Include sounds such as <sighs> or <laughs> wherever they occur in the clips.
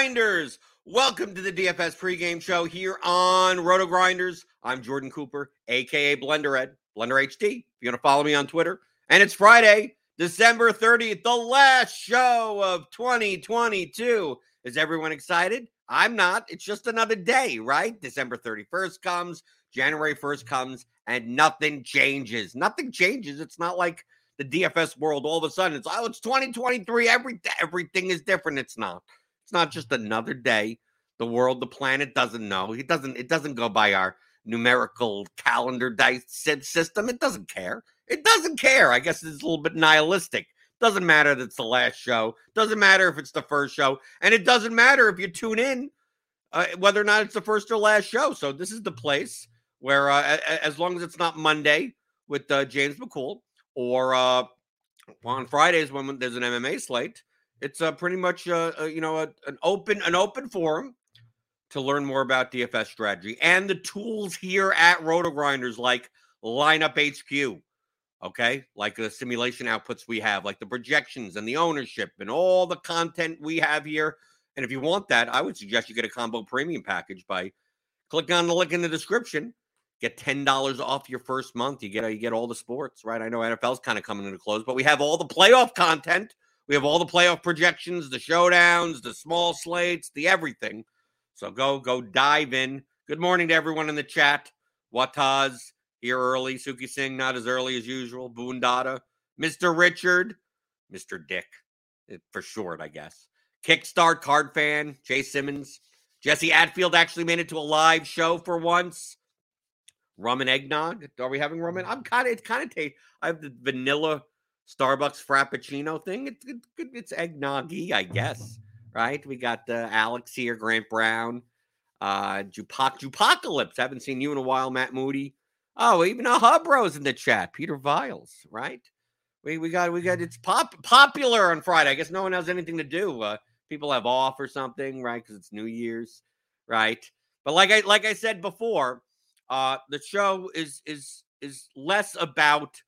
Grinders. Welcome to the DFS pregame show here on Roto Grinders. I'm Jordan Cooper, aka Blender Ed, Blender HD. If you want to follow me on Twitter, and it's Friday, December 30th, the last show of 2022. Is everyone excited? I'm not. It's just another day, right? December 31st comes, January 1st comes, and nothing changes. Nothing changes. It's not like the DFS world all of a sudden it's oh it's 2023 every everything is different it's not it's not just another day. The world the planet doesn't know. It doesn't it doesn't go by our numerical calendar dice system. It doesn't care. It doesn't care. I guess it's a little bit nihilistic. Doesn't matter that it's the last show. Doesn't matter if it's the first show. And it doesn't matter if you tune in uh, whether or not it's the first or last show. So this is the place where uh, as long as it's not monday with uh, james mccool or uh, on Fridays when there's an MMA slate, it's uh, pretty much uh, uh, you know a, an open an open forum to learn more about DFS strategy and the tools here at Roto Grinders like Lineup HQ. Okay, like the simulation outputs we have, like the projections and the ownership and all the content we have here. And if you want that, I would suggest you get a combo premium package by clicking on the link in the description get ten dollars off your first month. You get you get all the sports, right? I know NFL's kind of coming into close, but we have all the playoff content. We have all the playoff projections, the showdowns, the small slates, the everything. So go go dive in. Good morning to everyone in the chat. Wataz here early. Suki Singh not as early as usual. Boondada, Mr. Richard, Mr. Dick eh, for short, I guess. Kickstart card fan Jay Simmons. Jesse Atfield actually made it to a live show for once rum and eggnog. Are we having rum and? I'm kind of it's kind of taste. I have the vanilla Starbucks Frappuccino thing. It's it's, it's eggnoggy, I guess. Right? We got uh, Alex here, Grant Brown, uh, Jupac Jupocalypse. Haven't seen you in a while, Matt Moody. Oh, even a Hubro's in the chat. Peter Viles, right? We we got we got it's pop popular on Friday. I guess no one has anything to do. Uh, people have off or something, right? Because it's New Year's, right? But like I like I said before, uh, the show is is is less about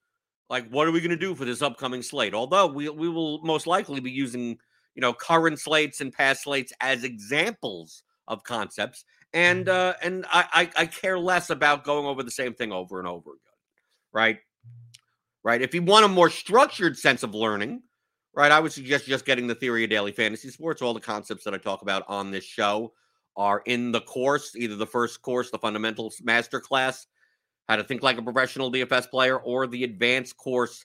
like what are we going to do for this upcoming slate. Although we we will most likely be using you know current slates and past slates as examples of concepts, and mm-hmm. uh, and I, I I care less about going over the same thing over and over again, right? Right. If you want a more structured sense of learning, right, I would suggest just getting the theory of daily fantasy sports, all the concepts that I talk about on this show are in the course, either the first course, the fundamentals master class, how to think like a professional DFS player, or the advanced course,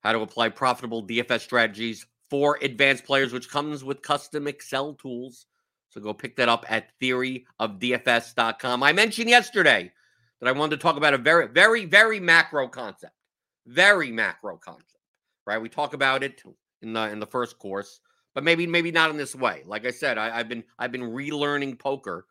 how to apply profitable DFS strategies for advanced players, which comes with custom Excel tools. So go pick that up at theoryofdfs.com. I mentioned yesterday that I wanted to talk about a very, very, very macro concept. Very macro concept. Right? We talk about it in the in the first course, but maybe maybe not in this way. Like I said, I, have been I've been relearning poker.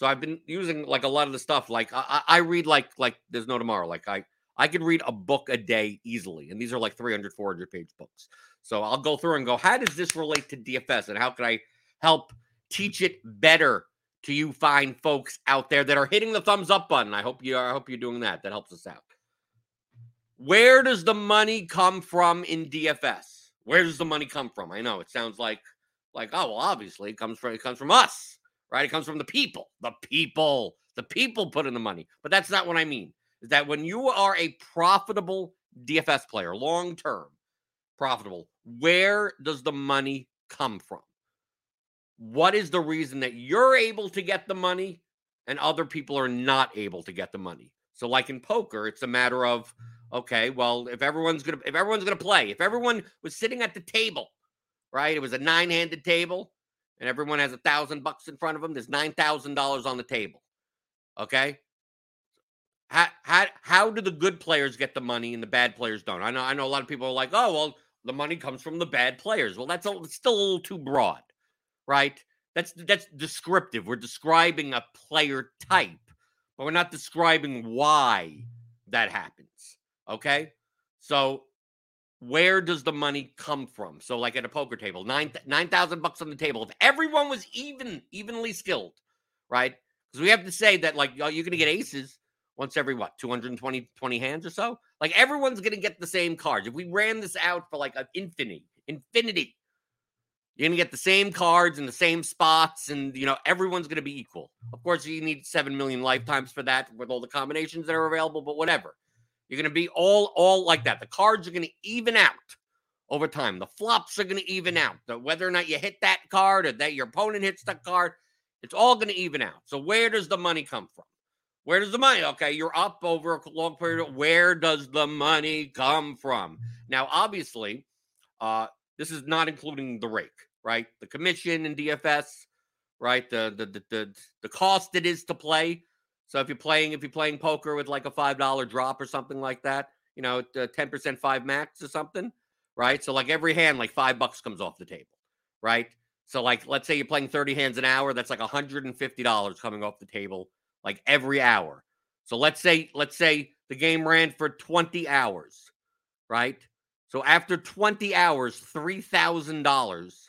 So I've been using like a lot of the stuff. Like I, I read like like there's no tomorrow. Like I I could read a book a day easily. And these are like 300, 400 page books. So I'll go through and go, how does this relate to DFS? And how can I help teach it better to you fine folks out there that are hitting the thumbs up button? I hope you are. I hope you're doing that. That helps us out. Where does the money come from in DFS? Where does the money come from? I know it sounds like like oh well obviously it comes from it comes from us, right? It comes from the people. The people. The people put in the money. But that's not what I mean. Is that when you are a profitable DFS player, long term, profitable, where does the money come from? What is the reason that you're able to get the money and other people are not able to get the money? So, like in poker, it's a matter of okay, well, if everyone's gonna if everyone's gonna play, if everyone was sitting at the table, right? It was a nine-handed table, and everyone has a thousand bucks in front of them. There's nine thousand dollars on the table. Okay. How, how how do the good players get the money and the bad players don't? I know I know a lot of people are like, oh well, the money comes from the bad players. Well, that's a, still a little too broad, right? That's that's descriptive. We're describing a player type, but we're not describing why that happens. Okay, so where does the money come from? So, like at a poker table, nine nine thousand bucks on the table. If everyone was even evenly skilled, right? Because we have to say that like you're going to get aces once every what 220 20 hands or so like everyone's gonna get the same cards if we ran this out for like an infinity infinity you're gonna get the same cards in the same spots and you know everyone's gonna be equal of course you need 7 million lifetimes for that with all the combinations that are available but whatever you're gonna be all all like that the cards are gonna even out over time the flops are gonna even out whether or not you hit that card or that your opponent hits that card it's all gonna even out so where does the money come from where does the money? Okay, you're up over a long period. Where does the money come from? Now, obviously, uh, this is not including the rake, right? The commission and DFS, right? The the the the, the cost it is to play. So if you're playing if you're playing poker with like a five dollar drop or something like that, you know, uh, ten percent five max or something, right? So like every hand, like five bucks comes off the table, right? So like let's say you're playing thirty hands an hour, that's like hundred and fifty dollars coming off the table like every hour. So let's say let's say the game ran for 20 hours, right? So after 20 hours, $3,000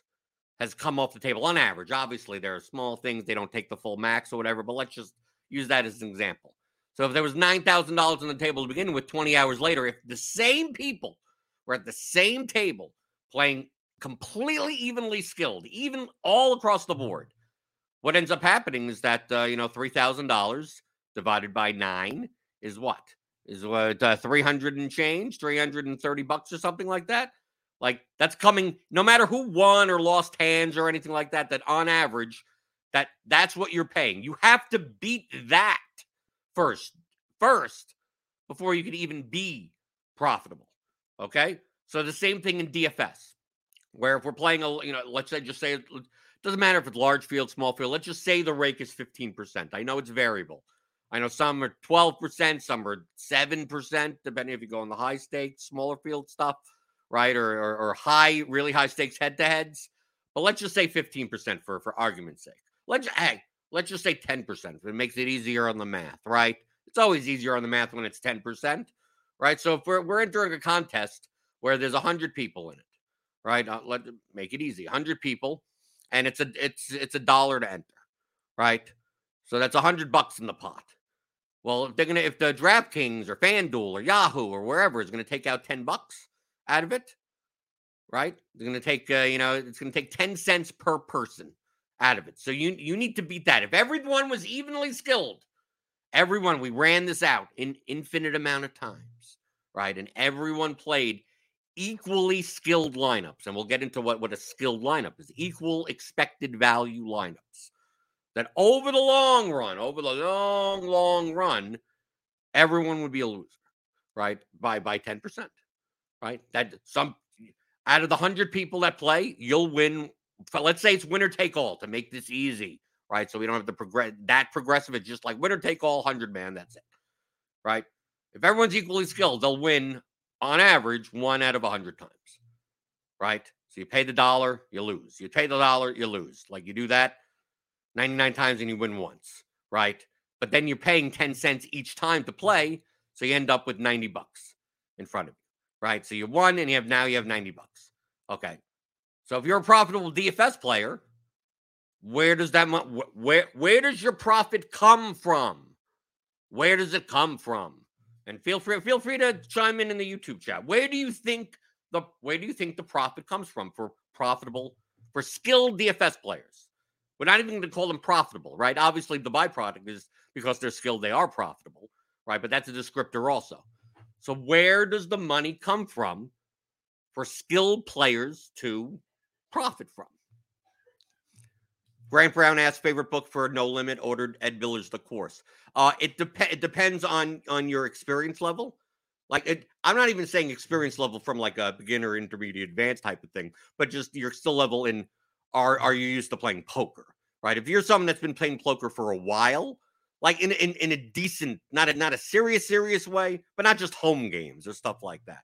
has come off the table on average. Obviously, there are small things they don't take the full max or whatever, but let's just use that as an example. So if there was $9,000 on the table to begin with 20 hours later, if the same people were at the same table playing completely evenly skilled, even all across the board, what ends up happening is that uh, you know three thousand dollars divided by nine is what is what uh, three hundred and change, three hundred and thirty bucks or something like that. Like that's coming no matter who won or lost hands or anything like that. That on average, that that's what you're paying. You have to beat that first, first before you can even be profitable. Okay, so the same thing in DFS, where if we're playing a you know let's say just say it doesn't matter if it's large field, small field. Let's just say the rake is 15%. I know it's variable. I know some are 12%, some are 7%, depending if you go on the high stakes, smaller field stuff, right? Or, or, or high, really high stakes head to heads. But let's just say 15% for, for argument's sake. Let's hey, let's just say 10%. It makes it easier on the math, right? It's always easier on the math when it's 10%, right? So if we're, we're entering a contest where there's 100 people in it, right? Uh, let make it easy. 100 people and it's a it's it's a dollar to enter, right? So that's a hundred bucks in the pot. Well, if they're gonna if the DraftKings or FanDuel or Yahoo or wherever is gonna take out ten bucks out of it, right? They're gonna take uh, you know it's gonna take ten cents per person out of it. So you you need to beat that. If everyone was evenly skilled, everyone we ran this out in infinite amount of times, right? And everyone played equally skilled lineups, and we'll get into what, what a skilled lineup is equal expected value lineups. that over the long run, over the long, long run, everyone would be a loser, right? By by 10%. Right? That some out of the 100 people that play, you'll win let's say it's winner take all to make this easy, right? So we don't have to progress that progressive. It's just like winner take all, 100 man, that's it. Right? If everyone's equally skilled, they'll win on average one out of a 100 times. Right? So you pay the dollar, you lose. You pay the dollar, you lose. Like you do that 99 times and you win once, right? But then you're paying 10 cents each time to play, so you end up with 90 bucks in front of you, right? So you won and you have now you have 90 bucks. Okay. So if you're a profitable DFS player, where does that where where does your profit come from? Where does it come from? And feel free feel free to chime in in the YouTube chat. Where do you think the where do you think the profit comes from for profitable for skilled DFS players? We're not even going to call them profitable, right? Obviously, the byproduct is because they're skilled, they are profitable, right? But that's a descriptor also. So, where does the money come from for skilled players to profit from? Grant Brown asked favorite book for No Limit. Ordered Ed Miller's The Course. Uh, it, dep- it depends on on your experience level. Like it, I'm not even saying experience level from like a beginner, intermediate, advanced type of thing, but just your skill level in are are you used to playing poker, right? If you're someone that's been playing poker for a while, like in in, in a decent, not a not a serious serious way, but not just home games or stuff like that.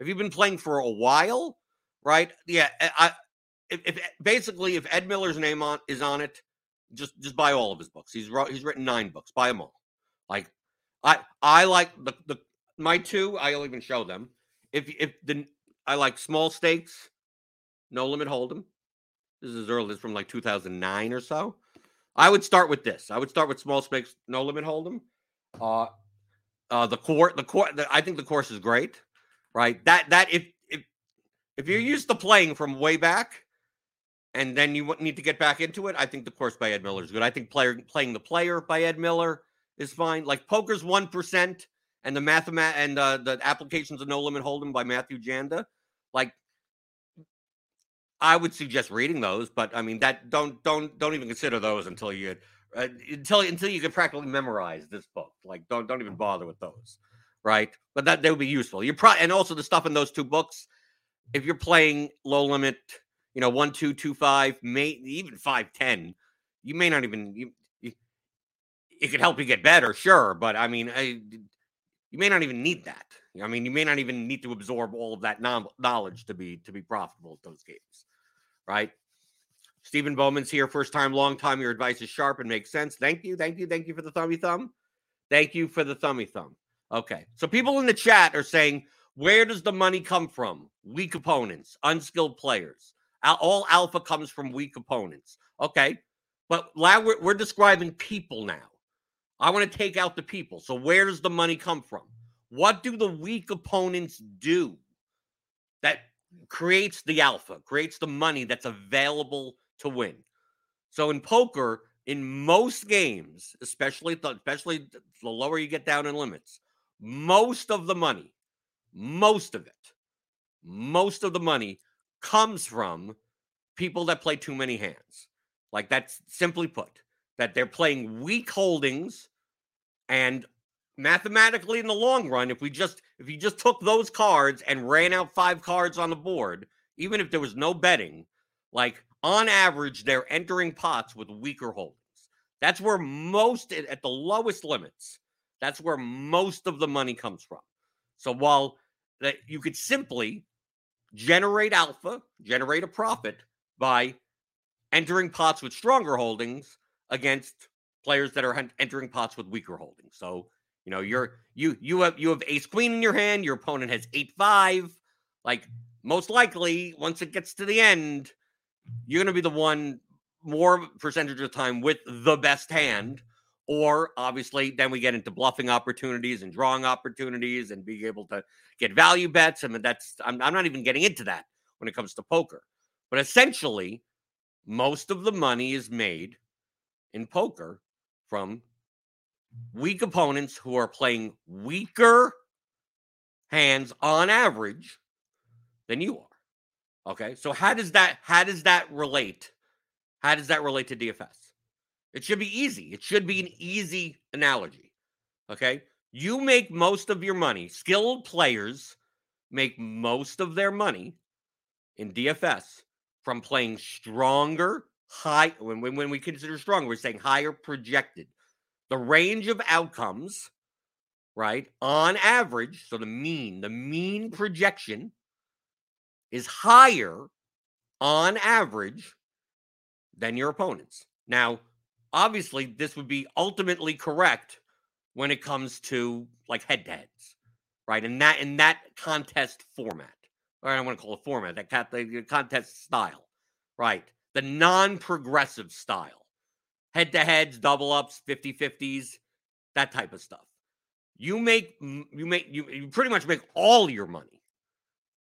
If you've been playing for a while, right? Yeah, I if, if basically if Ed Miller's name on is on it, just just buy all of his books. He's wrote, he's written nine books. Buy them all. Like I I like the the my two. I'll even show them. If if the I like small stakes, no limit hold'em. This is early. This from like 2009 or so. I would start with this. I would start with small stakes, no limit hold'em. Uh, uh, the court, the court. The, I think the course is great, right? That that if if if you're used to playing from way back, and then you need to get back into it, I think the course by Ed Miller is good. I think player playing the player by Ed Miller is fine. Like poker's one percent, and the mathemat and uh, the applications of no limit hold'em by Matthew Janda. Like I would suggest reading those, but I mean that don't don't don't even consider those until you uh, until until you can practically memorize this book. Like don't don't even bother with those, right? But that they would be useful. You probably and also the stuff in those two books. If you're playing low limit, you know one two two five, may even five ten, you may not even you, you it could help you get better, sure, but I mean I, you may not even need that. I mean, you may not even need to absorb all of that knowledge to be to be profitable at those games right? Stephen Bowman's here, first time, long time. Your advice is sharp and makes sense. Thank you, thank you, thank you for the thummy thumb. Thank you for the thummy thumb. Okay, so people in the chat are saying, where does the money come from? Weak opponents, unskilled players. All alpha comes from weak opponents. Okay, but now we're, we're describing people now. I want to take out the people. So where does the money come from? What do the weak opponents do that creates the alpha, creates the money that's available to win. So in poker, in most games, especially the, especially the lower you get down in limits, most of the money, most of it, most of the money comes from people that play too many hands. Like that's simply put, that they're playing weak holdings and mathematically in the long run, if we just if you just took those cards and ran out five cards on the board, even if there was no betting, like on average, they're entering pots with weaker holdings. That's where most at the lowest limits, that's where most of the money comes from. So while that you could simply generate alpha, generate a profit by entering pots with stronger holdings against players that are entering pots with weaker holdings. So you know, you're you you have you have ace queen in your hand, your opponent has eight five. Like most likely, once it gets to the end, you're gonna be the one more percentage of the time with the best hand. Or obviously, then we get into bluffing opportunities and drawing opportunities and being able to get value bets. I mean, that's I'm, I'm not even getting into that when it comes to poker. But essentially, most of the money is made in poker from weak opponents who are playing weaker hands on average than you are. Okay. So how does that how does that relate? How does that relate to DFS? It should be easy. It should be an mm-hmm. easy analogy. Okay. You make most of your money. Skilled players make most of their money in DFS from playing stronger, high. When, when, when we consider stronger, we're saying higher projected. The range of outcomes, right, on average, so the mean, the mean projection is higher on average than your opponents. Now, obviously, this would be ultimately correct when it comes to like head to heads, right? And that in that contest format, or I don't want to call it format, that contest style, right? The non-progressive style, head to heads, double ups, 50 50s, that type of stuff. You make you make you, you pretty much make all your money,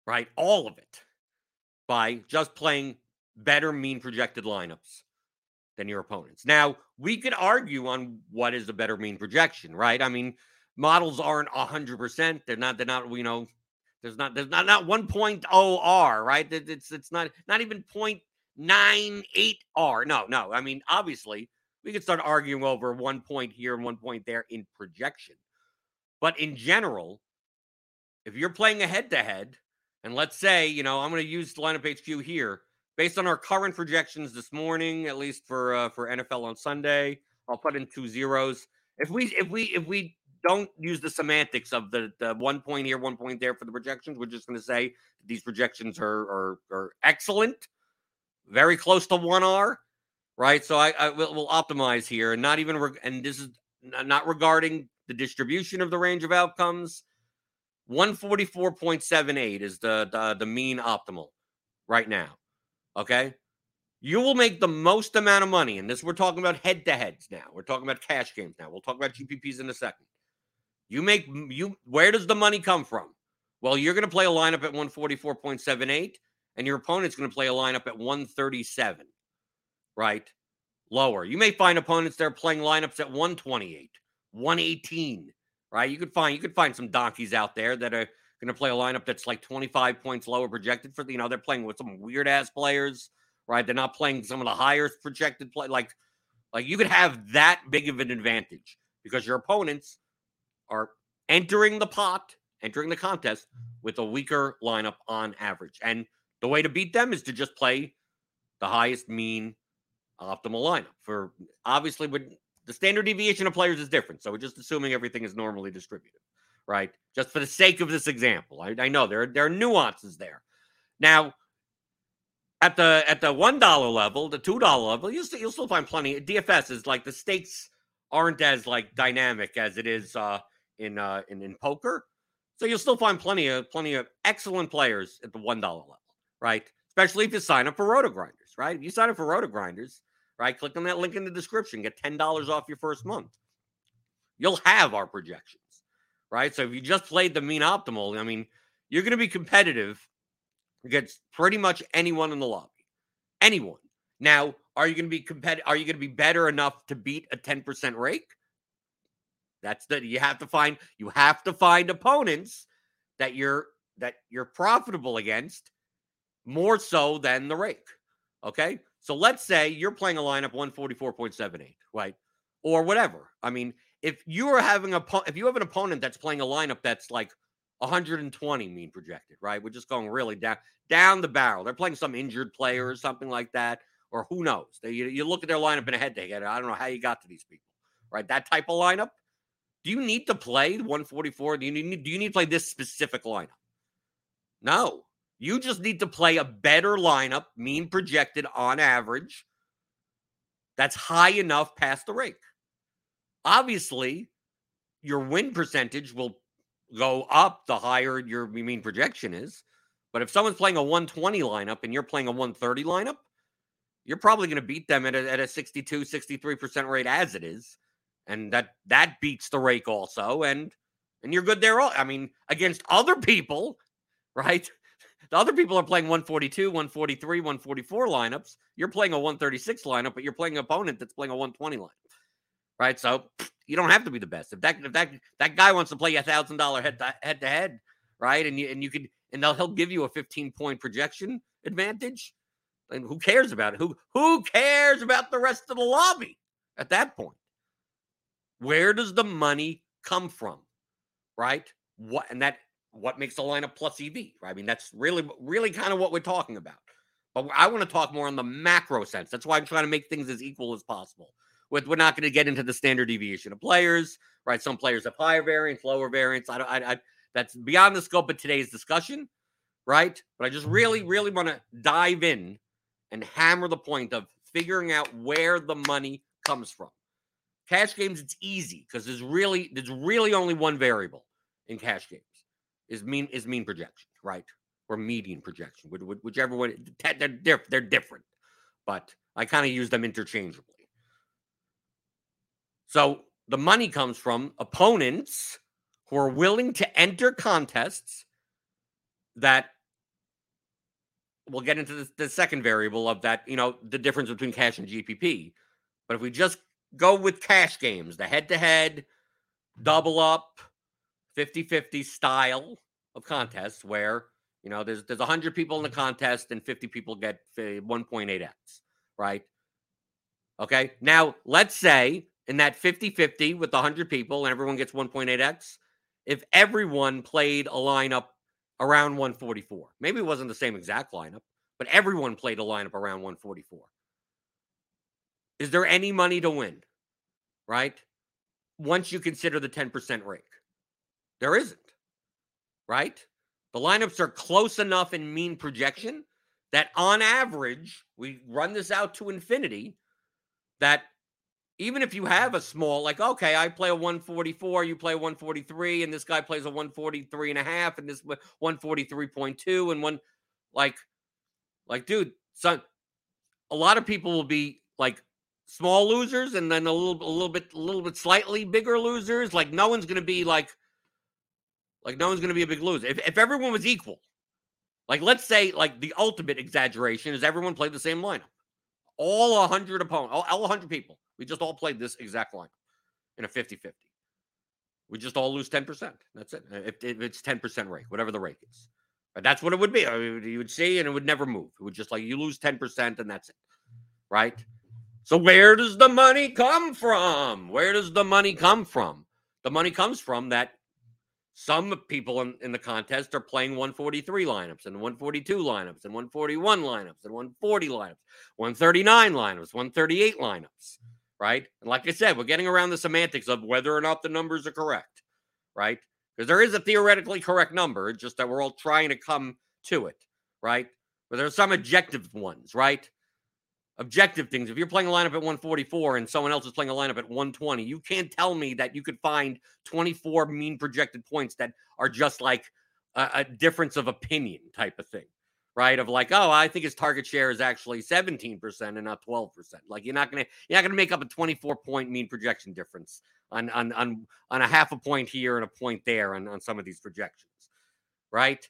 right? All of it by just playing better mean projected lineups than your opponents. Now, we could argue on what is a better mean projection, right? I mean, models aren't 100%. They're not they're not, you know, there's not there's not not 1.0 R, right? It's it's not not even 0.98 R. No, no. I mean, obviously, we could start arguing over one point here and one point there in projection. But in general, if you're playing a head to head, and let's say, you know, I'm going to use lineup HQ here based on our current projections this morning, at least for uh, for NFL on Sunday, I'll put in two zeros. If we if we if we don't use the semantics of the, the one point here, one point there for the projections, we're just going to say these projections are, are are excellent, very close to one R, right? So I, I will we'll optimize here, and not even and this is not regarding the distribution of the range of outcomes. 144.78 is the, the the mean optimal right now. Okay. You will make the most amount of money. And this, we're talking about head to heads now. We're talking about cash games now. We'll talk about mm-hmm. GPPs in a second. You make, you, where does the money come from? Well, you're going to play a lineup at 144.78, and your opponent's going to play a lineup at 137, right? Lower. You may find opponents that are playing lineups at 128, 118, right? You could find you could find some donkeys out there that are going to play a lineup that's like 25 points lower projected for the, you know, they're playing with some weird ass players, right? They're not playing some of the higher projected play. Like, like you could have that big of an advantage because your opponents are entering the pot, entering the contest with a weaker lineup on average. And the way to beat them is to just play the highest mean optimal lineup for obviously when the standard deviation of players is different. So we're just assuming everything is normally distributed right? Just for the sake of this example. I, I know there, there are nuances there. Now, at the at the one dollar level, the two dollar level, you'll still, you'll still find plenty. DFS is like the stakes aren't as like dynamic as it is uh, in uh, in in poker, so you'll still find plenty of plenty of excellent players at the one dollar level, right? Especially if you sign up for Roto Grinders, right? If you sign up for Roto Grinders, right? Click on that link in the description, get ten dollars off your first month. You'll have our projection right? So if you just played the mean optimal, I mean, you're going to be competitive against pretty much anyone in the lobby. Anyone. Now, are you going to be competitive? Are you going to be better enough to beat a 10% rake? That's the you have to find you have to find opponents that you're that you're profitable against more so than the rake. Okay? So let's say you're playing a lineup 144.78, right? Or whatever. I mean, if you are having a if you have an opponent that's playing a lineup that's like 120 mean projected, right? We're just going really down down the barrel. They're playing some injured player or something like that, or who knows? They, you, you look at their lineup in a head to head. I don't know how you got to these people, right? That type of lineup. Do you need to play 144? Do you need do you need to play this specific lineup? No. You just need to play a better lineup, mean projected on average, that's high enough past the rake. Obviously, your win percentage will go up the higher your mean projection is. But if someone's playing a 120 lineup and you're playing a 130 lineup, you're probably going to beat them at a, at a 62, 63% rate as it is. And that that beats the rake also. And and you're good there. All I mean, against other people, <laughs> right? The other people are playing 142, 143, 144 lineups. You're playing a 136 lineup, but you're playing an opponent that's playing a 120 lineup right? So you don't have to be the best. If that if that that guy wants to play a thousand dollar head to head to head, right? And you and you can and they'll he'll give you a 15 point projection advantage. And who cares about it? Who who cares about the rest of the lobby? at that point. Where does the money come from? Right? What and that what makes the lineup plus EV? Right? I mean, that's really, really kind of what we're talking about. But I want to talk more on the macro sense. That's why I'm trying to make things as equal as possible. With we're not going to get into the standard deviation of players, right? Some players have higher variance, lower variance. I don't. I, I that's beyond the scope of today's discussion, right? But I just really, mm-hmm. really want to dive in and hammer the point of figuring out where the money comes from. Cash games, it's easy because there's really there's really only one variable in cash games is mean is mean projection, right? Or median projection, whichever one. They're they're different, but I kind of use them interchangeably. So the money comes from opponents who are willing to enter contests that we'll get into the, the, second variable of that, you know, the difference between cash and GPP. But if we just go with cash games, the head to head, double up, 50 50 style of contests where, you know, there's there's 100 people in the contest and 50 people get 1.8x, right? Okay. Now, let's say in that 50 50 with 100 people and everyone gets 1.8x, if everyone played a lineup around 144, maybe it wasn't the same exact lineup, but everyone played a lineup around 144. Is there any money to win? Right? Once you consider the 10% rake, there isn't. Right? The lineups are close enough in mean projection that on average, we run this out to infinity, that even if you have a small, like, okay, I play a 144, you play a 143, and this guy plays a 143 and a half, and this 143.2, and one, like, like, dude, son, a lot of people will be like small losers, and then a little, a little bit, a little bit slightly bigger losers. Like, no one's gonna be like, like, no one's gonna be a big loser. If, if everyone was equal, like, let's say, like, the ultimate exaggeration is everyone played the same lineup, all 100 opponents, all, all 100 people we just all played this exact line in a 50 50. We just all lose 10%. That's it. If, if it's 10% rake, whatever the rake is. But that's what it would be. I mean, you would see, and it would never move. It would just like you lose 10% and that's it. Right? So where does the money come from? Where does the money come from? The money comes from that some people in, in the contest are playing 143 lineups and 142 lineups and 141 lineups and 140 lineups, 139 lineups, 138 lineups right? And like I said, we're getting around the semantics of whether or not the numbers are correct, right? Because there is a theoretically correct number, just that we're all trying to come to it, right? But there are some objective ones, right? Objective things. If you're playing a lineup at 144 and someone else is playing a lineup at 120, you can't tell me that you could find 24 mean projected points that are just like a, a difference of opinion type of thing right? Of like, oh, I think his target share is actually 17% and not 12%. Like you're not gonna you're not gonna make up a 24 point mean projection difference on on on on a half a point here and a point there on, on some of these projections, right?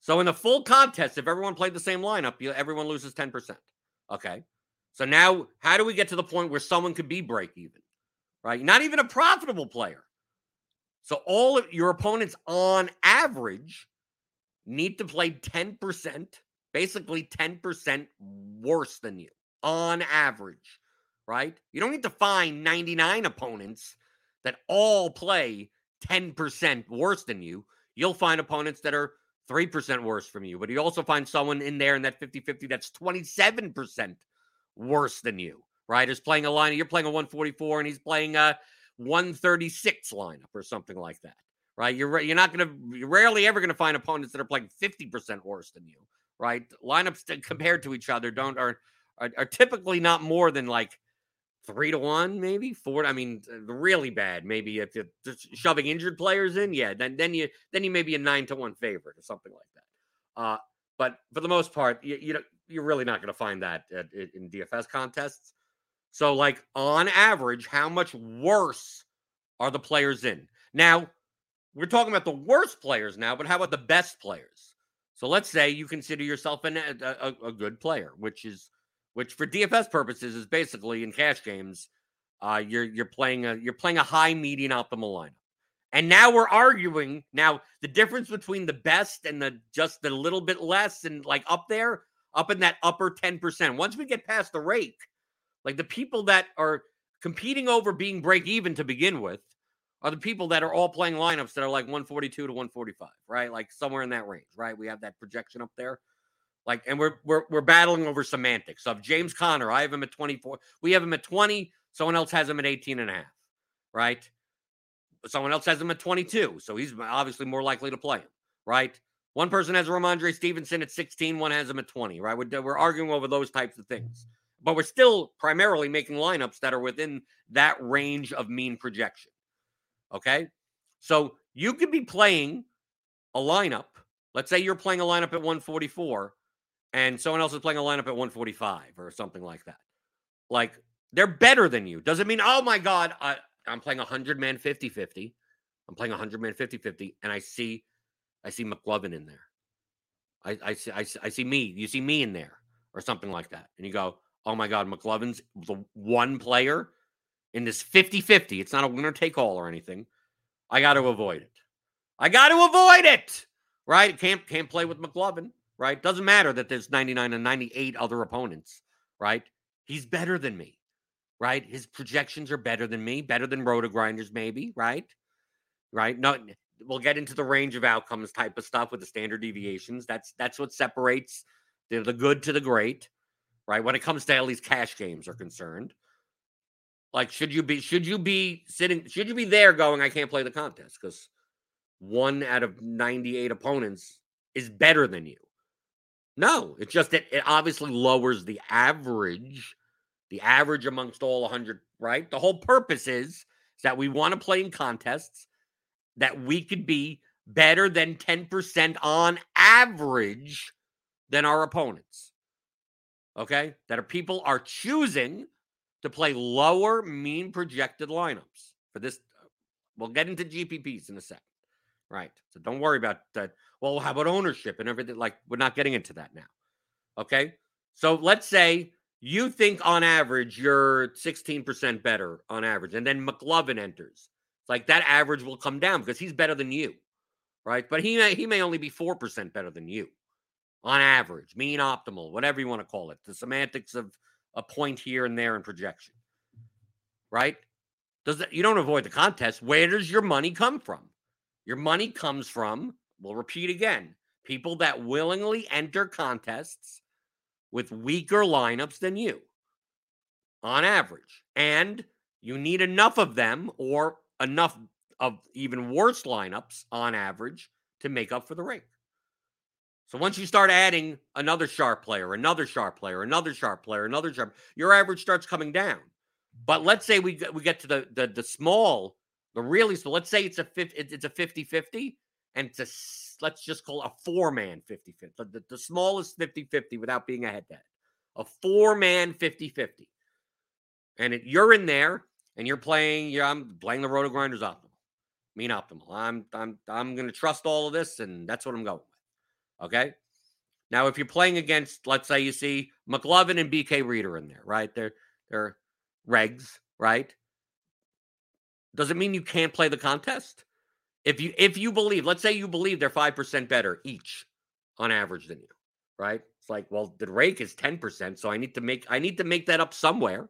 So in the full contest, if everyone played the same lineup, you, everyone loses 10%. Okay. So now how do we get to the point where someone could be break even? Right? Not even a profitable player. So all of your opponents on average need to play 10%, basically 10% worse than you on average, right? You don't need to find 99 opponents that all play 10% worse than you. You'll find opponents that are 3% worse from you, but you also find someone in there in that 50 50 that's 27% worse than you, right? Is playing a line, you're playing a 144 and he's playing a 136 lineup or something like that right? You're you're not going to you're rarely ever going to find opponents that are playing 50% worse than you, right? Lineups compared to each other don't are, are, are typically not more than like three to one, maybe four. I mean, really bad. Maybe if you're just shoving injured players in, yeah, then then you then you may be a nine to one favorite or something like that. Uh, but for the most part, you, you know, you're really not going to find that at, in DFS contests. So, like on average, how much worse are the players in? Now, we're talking about the worst players now, but how about the best players? So let's say you consider yourself an, a, a, a good player, which is which for DFS purposes is basically in cash games, uh, you're you're playing a you're playing a high median optimal lineup. And now we're arguing now the difference between the best and the just a little bit less and like up there, up in that upper 10%. Once we get past the rake, like the people that are competing over being break even to begin with are the people that are all playing lineups that are like 142 to 145, right? Like somewhere in that range, right? We have that projection up there. Like, and we're we're we're battling over semantics. So James Conner, I have him at 24. We have him at 20. Someone else has him at 18 and a half, right? Someone else has him at 22. So he's obviously more likely to play him, right? One person has Rhamondre Stevenson at 16, one has him at 20, right? We're, we're arguing over those types of things. But we're still primarily making lineups that are within that range of mean projection. Okay. So you could be playing a lineup. Let's say you're playing a lineup at 144 and someone else is playing a lineup at 145 or something like that. Like they're better than you. Does it mean, oh my God, I, I'm playing 100 man 50 50. I'm playing 100 man 50 50, and I see, I see McLovin in there. I, I, see, I, I see me. You see me in there or something like that. And you go, oh my God, McLovin's the one player in this 50 50. It's not a winner take all or anything. I got to avoid it. I got to avoid it. Right? Can't can't play with McLovin. Right? Doesn't matter that there's 99 and 98 other opponents. Right? He's better than me. Right? His projections are better than me, better than Roto Grinders, maybe. Right? Right? No, we'll get into the range of outcomes type of stuff with the standard deviations. That's that's what separates the, the good to the great. Right? When it comes to at least cash games are concerned. Like, should you be should you be sitting should you be there going, I can't play the contest because one out of 98 opponents is better than you. No, it's just that it obviously lowers the average, the average amongst all 100, right? The whole purpose is, is that we want to play in contests that we could be better than 10% on average than our opponents. Okay? That are people are choosing to play lower mean projected lineups for this. We'll get into GPPs in a second. Right. So don't worry about that. Well, how about ownership and everything? Like, we're not getting into that now. Okay. So let's say you think on average you're 16% better on average, and then McLovin enters. It's like that average will come down because he's better than you. Right. But he may he may only be 4% better than you on average, mean optimal, whatever you want to call it. The semantics of a point here and there in projection. Right? Does that you don't avoid the contest. Where does your money come from? Your money comes from, we'll repeat again, people that willingly enter contests with weaker lineups than you on average. And you need enough of them or enough of even worse lineups on average to make up for the rake. So once you start adding another sharp player, another sharp player, another sharp player, another sharp, your average starts coming down. But let's say we we get to the the, the small, the really small. Let's say it's a 50, it's a 50-50 and it's a let's just call a four-man 50-50. The, the smallest 50-50 without being a head-to-head. A four-man 50-50. And it, you're in there and you're playing, yeah, I'm playing the Roto Grinders optimal. Mean optimal. I'm I'm I'm gonna trust all of this, and that's what I'm going. Okay. Now, if you're playing against, let's say you see McLovin and BK Reader in there, right? They're they're regs, right? Doesn't mean you can't play the contest. If you if you believe, let's say you believe they're five percent better each on average than you, right? It's like, well, the rake is 10%, so I need to make I need to make that up somewhere,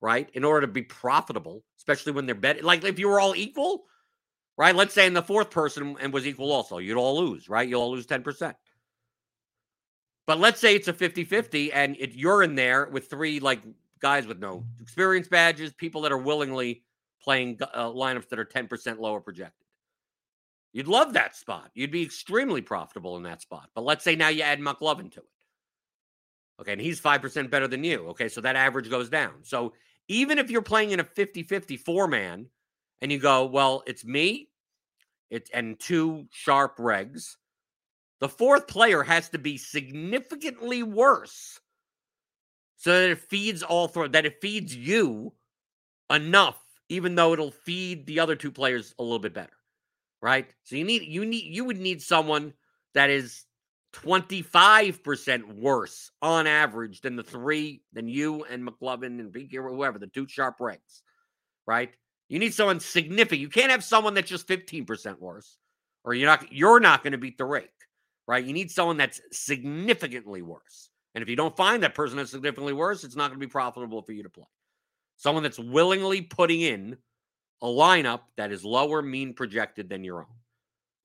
right? In order to be profitable, especially when they're betting. Like if you were all equal, right? Let's say in the fourth person and was equal also, you'd all lose, right? You'll all lose 10%. But let's say it's a 50 50 and it, you're in there with three like guys with no experience badges, people that are willingly playing uh, lineups that are 10% lower projected. You'd love that spot. You'd be extremely profitable in that spot. But let's say now you add McLovin to it. Okay. And he's 5% better than you. Okay. So that average goes down. So even if you're playing in a 50 50 four man and you go, well, it's me it's, and two sharp regs the fourth player has to be significantly worse so that it feeds all three, that it feeds you enough, even though it'll feed the other two players a little bit better. Right. So you need, you need, you would need someone that is 25% worse on average than the three, than you and McLovin and BK or whoever, the two sharp ranks. Right. You need someone significant. You can't have someone that's just 15% worse, or you're not, you're not going to beat the rake right? You need someone that's significantly worse. And if you don't find that person that's significantly worse, it's not going to be profitable for you to play. Someone that's willingly putting in a lineup that is lower mean projected than your own.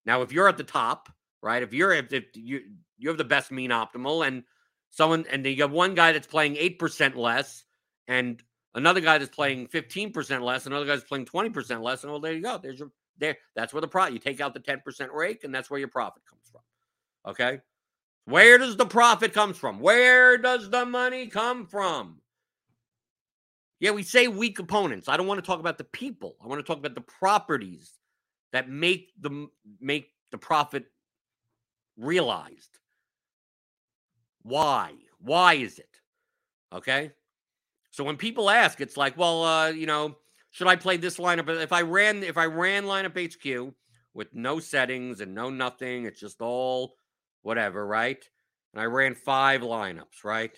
Now, if you're at the top, right? If you're if, if you you have the best mean optimal and someone and you have one guy that's playing 8% less and another guy that's playing 15% less, another guy's playing 20% less, and well, there you go. There's your there. That's where the profit. You take out the 10% rake, and that's where your profit comes from. Okay. Where does the profit comes from? Where does the money come from? Yeah, we say weak opponents. I don't want to talk about the people. I want to talk about the properties that make the make the profit realized. Why? Why is it? Okay. So when people ask, it's like, well, uh, you know, should I play this lineup? If I ran, if I ran lineup HQ with no settings and no nothing, it's just all whatever, right? And I ran five lineups, right?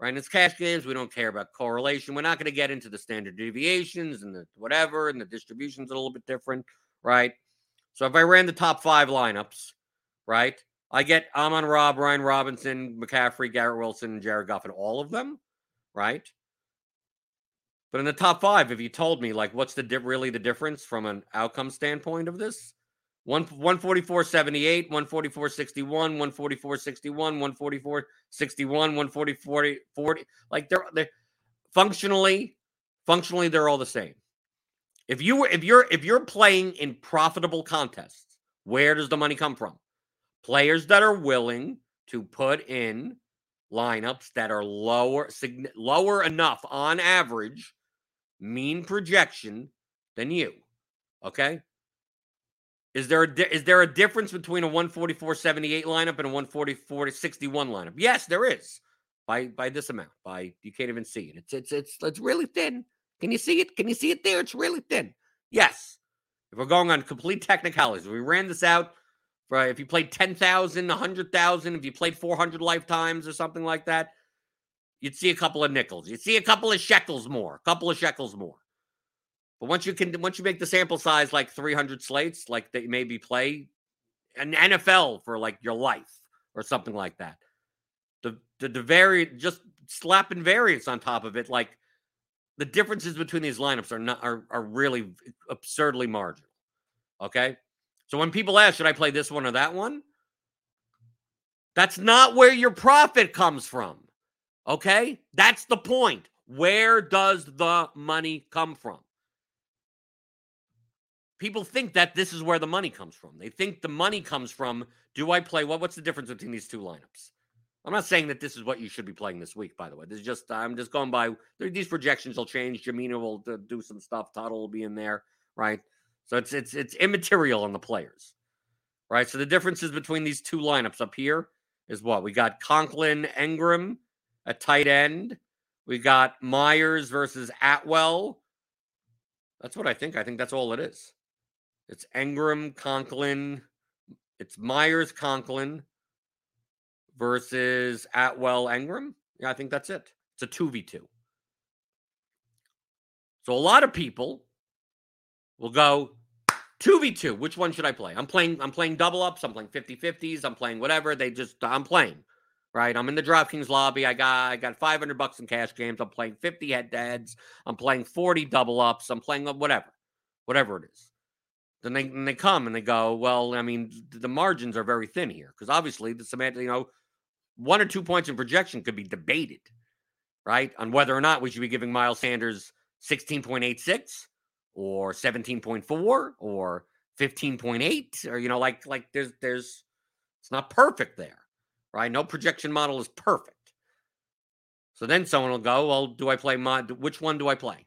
Right. And it's cash games. We don't care about correlation. We're not going to get into the standard deviations and the whatever, and the distribution's a little bit different, right? So if I ran the top five lineups, right, I get Amon Rob, Brian Robinson, McCaffrey, Garrett Wilson, Jared Goff, and all of them, right? But in the top five, if you told me like what's the di- really the difference from an outcome standpoint of this, one 144 78, 144 61, 144 61, 144 61, 144 40. Like they're they functionally, functionally they're all the same. If you were if you're if you're playing in profitable contests, where does the money come from? Players that are willing to put in lineups that are lower lower enough on average mean projection than you. Okay? Is there a is there a difference between a 144.78 lineup and a 144.61 lineup? Yes, there is. By by this amount. By you can't even see it. It's it's it's it's really thin. Can you see it? Can you see it there? It's really thin. Yes. If we're going on complete technicalities, we ran this out for if you played 10,000, 100,000, if you played 400 lifetimes or something like that, you'd see a couple of nickels. You'd see a couple of shekels more, a couple of shekels more. But once you can, once you make the sample size like 300 slates, like you maybe play an NFL for like your life or something like that. The the, the variant just slapping variants on top of it, like the differences between these lineups are not are are really absurdly marginal. Okay. So when people ask, should I play this one or that one? That's not where your profit comes from. Okay? That's the point. Where does the money come from? People think that this is where the money comes from. They think the money comes from do I play what what's the difference between these two lineups? I'm not saying that this is what you should be playing this week, by the way. This is just I'm just going by these projections will change. Jamina will do some stuff. Tuttle will be in there, right? So it's it's it's immaterial on the players, right? So the differences between these two lineups up here is what we got: Conklin, Engram, a tight end. We got Meyers versus Atwell. That's what I think. I think that's all it is. It's Engram, Conklin. It's Meyers, Conklin versus Atwell, Engram. Yeah, I think that's it. It's a 2v2. So a lot of people will go 2v2. Which one should I play? I'm playing I'm playing double ups, I'm playing 50-50s, I'm playing whatever. They just I'm playing right? I'm in the DraftKings lobby. I got I got 500 bucks in cash games. I'm playing 50 head to heads. I'm playing 40 double ups. I'm playing whatever, whatever it is. Then they they come and they go, well, I mean, the margins are very thin here because obviously the semantic, you know, one or two points in projection could be debated, right, on whether or not we should be giving Miles Sanders 16.86 or 17.4 or 15.8 or you know, like like there's there's it's not perfect there right? No projection model is perfect. So then someone will go, well, do I play mod? Which one do I play?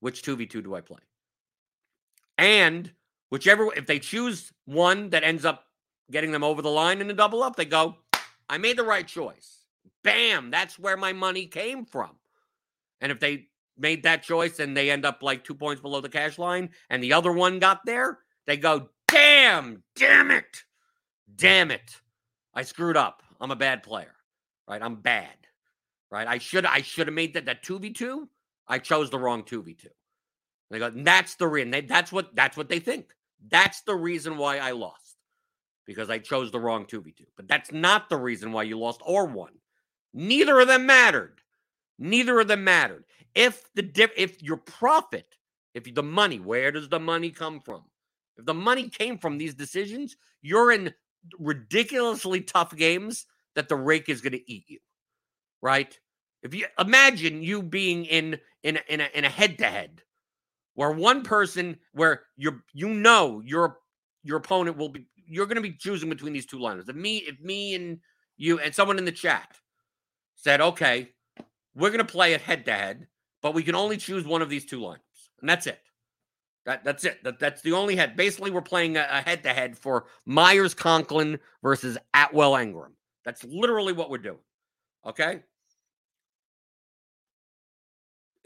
Which 2v2 do I play? And whichever, if they choose one that ends up getting them over the line in the double up, they go, I made the right choice. Bam, that's where my money came from. And if they made that choice and they end up like two points below the cash line and the other one got there, they go, damn, damn it, damn it. I screwed up. I'm a bad player, right? I'm bad, right? I should I should have made that that two v two. I chose the wrong two v two. They go, that's the reason. That's what that's what they think. That's the reason why I lost because I chose the wrong two v two. But that's not the reason why you lost or won. Neither of them mattered. Neither of them mattered. If the diff, if your profit, if the money, where does the money come from? If the money came from these decisions, you're in ridiculously tough games that the rake is going to eat you. Right? If you imagine you being in in in a in a head to head where one person where you're you know your your opponent will be you're going to be choosing between these two liners. If me if me and you and someone in the chat said, "Okay, we're going to play it head to head, but we can only choose one of these two lineups." And that's it. That, that's it. That, that's the only head. Basically, we're playing a head to head for Meyers Conklin versus Atwell Engram. That's literally what we're doing. Okay.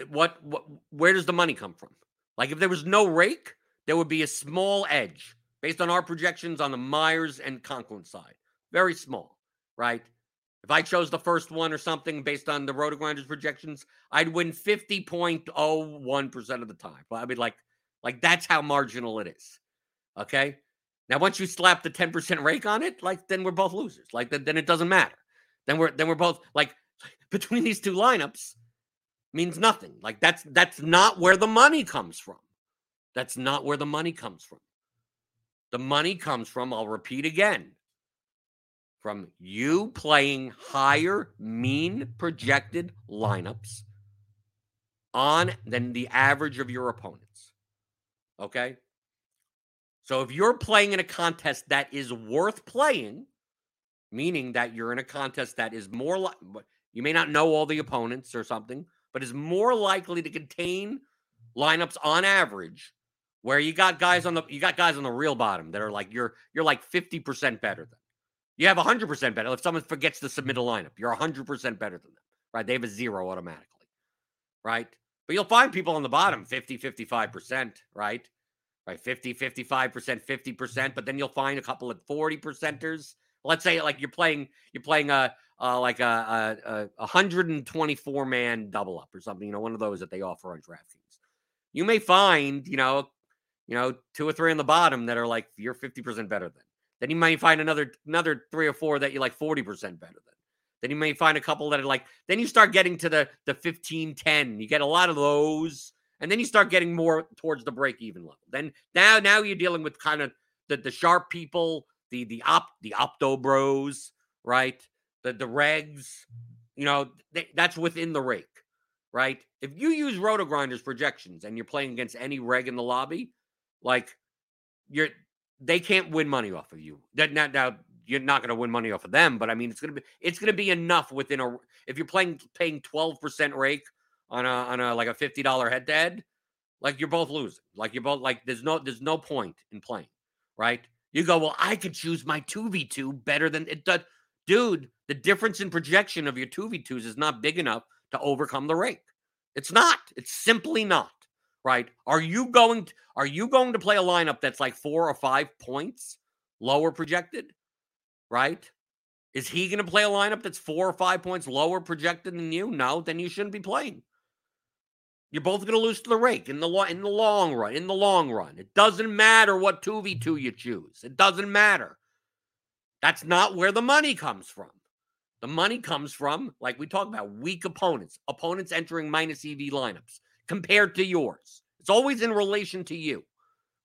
What, what, where does the money come from? Like, if there was no rake, there would be a small edge based on our projections on the Meyers and Conklin side. Very small, right? If I chose the first one or something based on the RotoGrinders projections, I'd win 50.01% of the time. I mean, like, like that's how marginal it is. Okay. Now, once you slap the 10% rake on it, like then we're both losers. Like then, then it doesn't matter. Then we're then we're both like <laughs> between these two lineups means nothing. Like that's that's not where the money comes from. That's not where the money comes from. The money comes from, I'll repeat again, from you playing higher mean projected lineups on than the average of your opponents. Okay. So if you're playing in a contest that is worth playing, meaning that you're in a contest that is more like you may not know all the opponents or something, but is more likely to contain lineups on average where you got guys mm-hmm. on the you got guys on the real bottom that are like you're you're like 50% better than. You have 100% better. If someone forgets to submit a mm-hmm. lineup, you're 100% better than them. Right? They have a zero automatically. Right? But you'll find people on the bottom mm-hmm. 50, 55%, right? Right, 50, 55%, 50%, but then you'll find a couple of 40 percenters. Let's say like you're playing you're playing a uh, like a, a, a 124 man double up or something, you know, one of those that they offer on DraftKings. You may find, you know, you know, two or three on the bottom that are like you're 50% better than. Then you might find another another three or four that you're like 40% better than. Then you may find a couple that are like, then you start getting to the the 15 10. You get a lot of those. And then you start getting more towards the break even level. Then now now you're dealing with kind of the, the sharp people, the the op the opto bros, right? The the regs, you know, they, that's within the rake, right? If you use RotoGrinders projections and you're playing against any reg in the lobby, like you're they can't win money off of you. That now, now you're not going to win money off of them, but I mean, it's going to be it's going to be enough within a. If you're playing paying twelve percent rake on a on a like a fifty dollar head to head, like you're both losing. Like you're both like there's no there's no point in playing, right? You go, well, I could choose my two v two better than it does, dude. The difference in projection of your two v twos is not big enough to overcome the rake. It's not. It's simply not. Right? Are you going? To, are you going to play a lineup that's like four or five points lower projected? right? Is he going to play a lineup that's four or five points lower projected than you? No, then you shouldn't be playing. You're both going to lose to the rake in the lo- in the long run. In the long run, it doesn't matter what two v two you choose. It doesn't matter. That's not where the money comes from. The money comes from, like we talk about, weak opponents, opponents entering minus EV lineups compared to yours. It's always in relation to you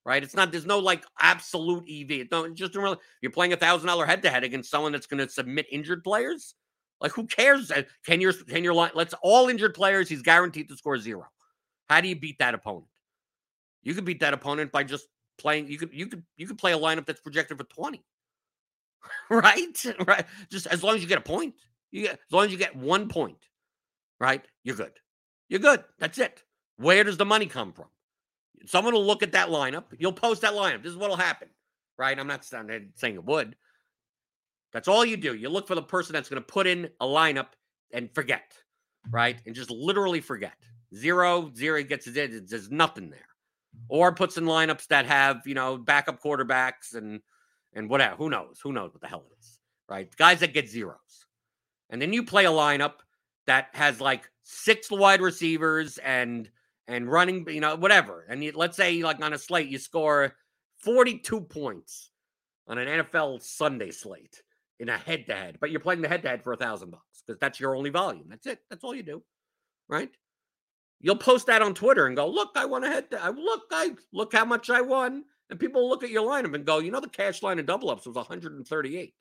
right? It's not, there's no like absolute EV. No, it's just really, you're playing a thousand dollar head to head against someone that's going to submit injured players. Like, who cares? Uh, can your, can your line, let's all injured players, he's guaranteed to score zero. How do you beat that opponent? You could beat that opponent by just playing, you could, you could, you could play a lineup that's projected for 20. <laughs> right? Right. Just as long as you get a point, you get, as long as you get one point, right? You're good. You're good. That's it. Where does the money come from? Someone will look at that lineup. You'll post that lineup. This is what'll happen, right? I'm not saying it would. That's all you do. You look for the person that's going to put in a lineup and forget, right? And just literally forget. Zero, zero gets it. There's nothing there. Or puts in lineups that have, you know, backup quarterbacks and and whatever. Who knows? Who knows what the hell it is, right? Guys that get zeros. And then you play a lineup that has like six wide receivers and and running, you know, whatever. And you, let's say, like on a slate, you score 42 points on an NFL Sunday slate in a head to head, but you're playing the head to head for a thousand bucks because that's your only volume. That's it. That's all you do. Right. You'll post that on Twitter and go, "Look, I went head to I look, I look how much I won." And people look at your lineup and go, "You know, the cash line of double ups was 138.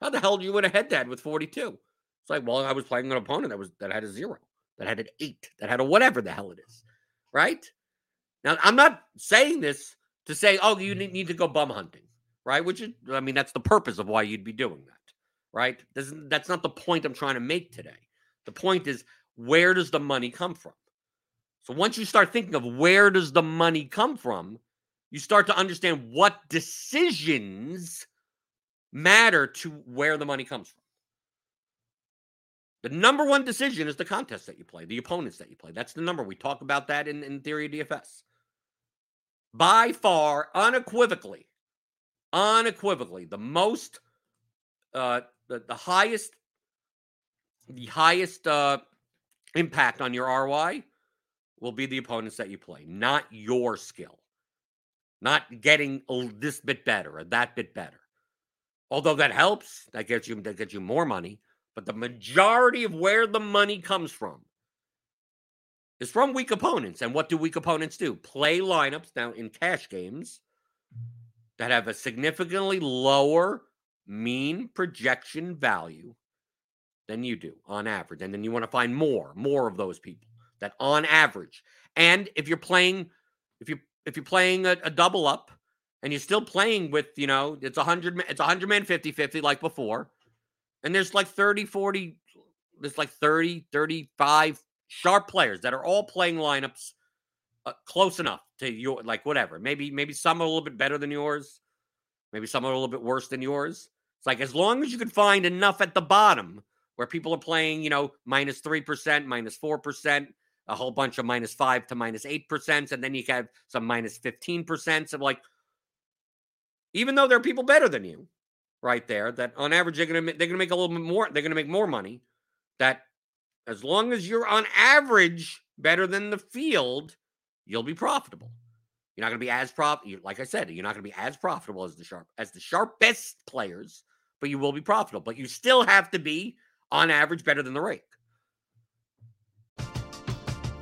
How the hell did you win a head head with 42?" It's like, well, I was playing an opponent that was that had a zero, that had an eight, that had a whatever the hell it is, right? Now, I'm not saying this to say, oh, you need to go bum hunting, right? Which is, I mean, that's the purpose of why you'd be doing that, right? That's, that's not the point I'm trying to make today. The point is, where does the money come from? So once you start thinking of where does the money come from, you start to understand what decisions matter to where the money comes from. The number one decision is the contest that you play, the opponents that you play. That's the number. We talk about that in, in theory DFS. By far, unequivocally, unequivocally, the most, uh, the, the highest, the highest uh, impact on your ROI will be the opponents that you play, not your skill, not getting this bit better or that bit better. Although that helps, that gets you that gets you more money. But the majority of where the money comes from is from weak opponents. And what do weak opponents do? Play lineups now in cash games that have a significantly lower mean projection value than you do on average. And then you want to find more, more of those people that on average. And if you're playing, if you if you're playing a, a double up and you're still playing with, you know, it's a hundred it's a hundred man 50 50 like before, and there's like 30, 40, there's like 30, 35 sharp players that are all playing lineups uh, close enough to your, like whatever. Maybe, maybe some are a little bit better than yours. Maybe some are a little bit worse than yours. It's like as long as you can find enough at the bottom where people are playing, you know, minus 3%, minus 4%, a whole bunch of minus 5 to 8%, and then you have some 15%. So, like, even though there are people better than you, right there that on average they're gonna they're gonna make a little bit more they're gonna make more money. That as long as you're on average better than the field, you'll be profitable. You're not gonna be as prof like I said, you're not gonna be as profitable as the sharp as the sharpest players, but you will be profitable. But you still have to be on average better than the rake.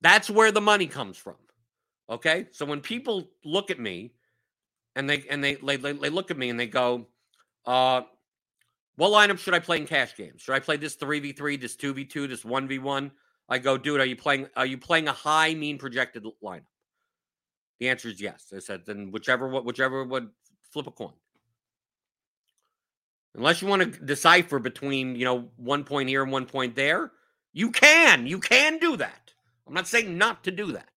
That's where the money comes from. Okay? So when people look at me and they and they they, they look at me and they go, uh, what lineup should I play in cash games? Should I play this 3v3, this 2v2, this 1v1? I go, dude, are you playing are you playing a high mean projected lineup? The answer is yes. I said, then whichever whichever would flip a coin. Unless you want to decipher between, you know, one point here and one point there, you can. You can do that. I'm not saying not to do that.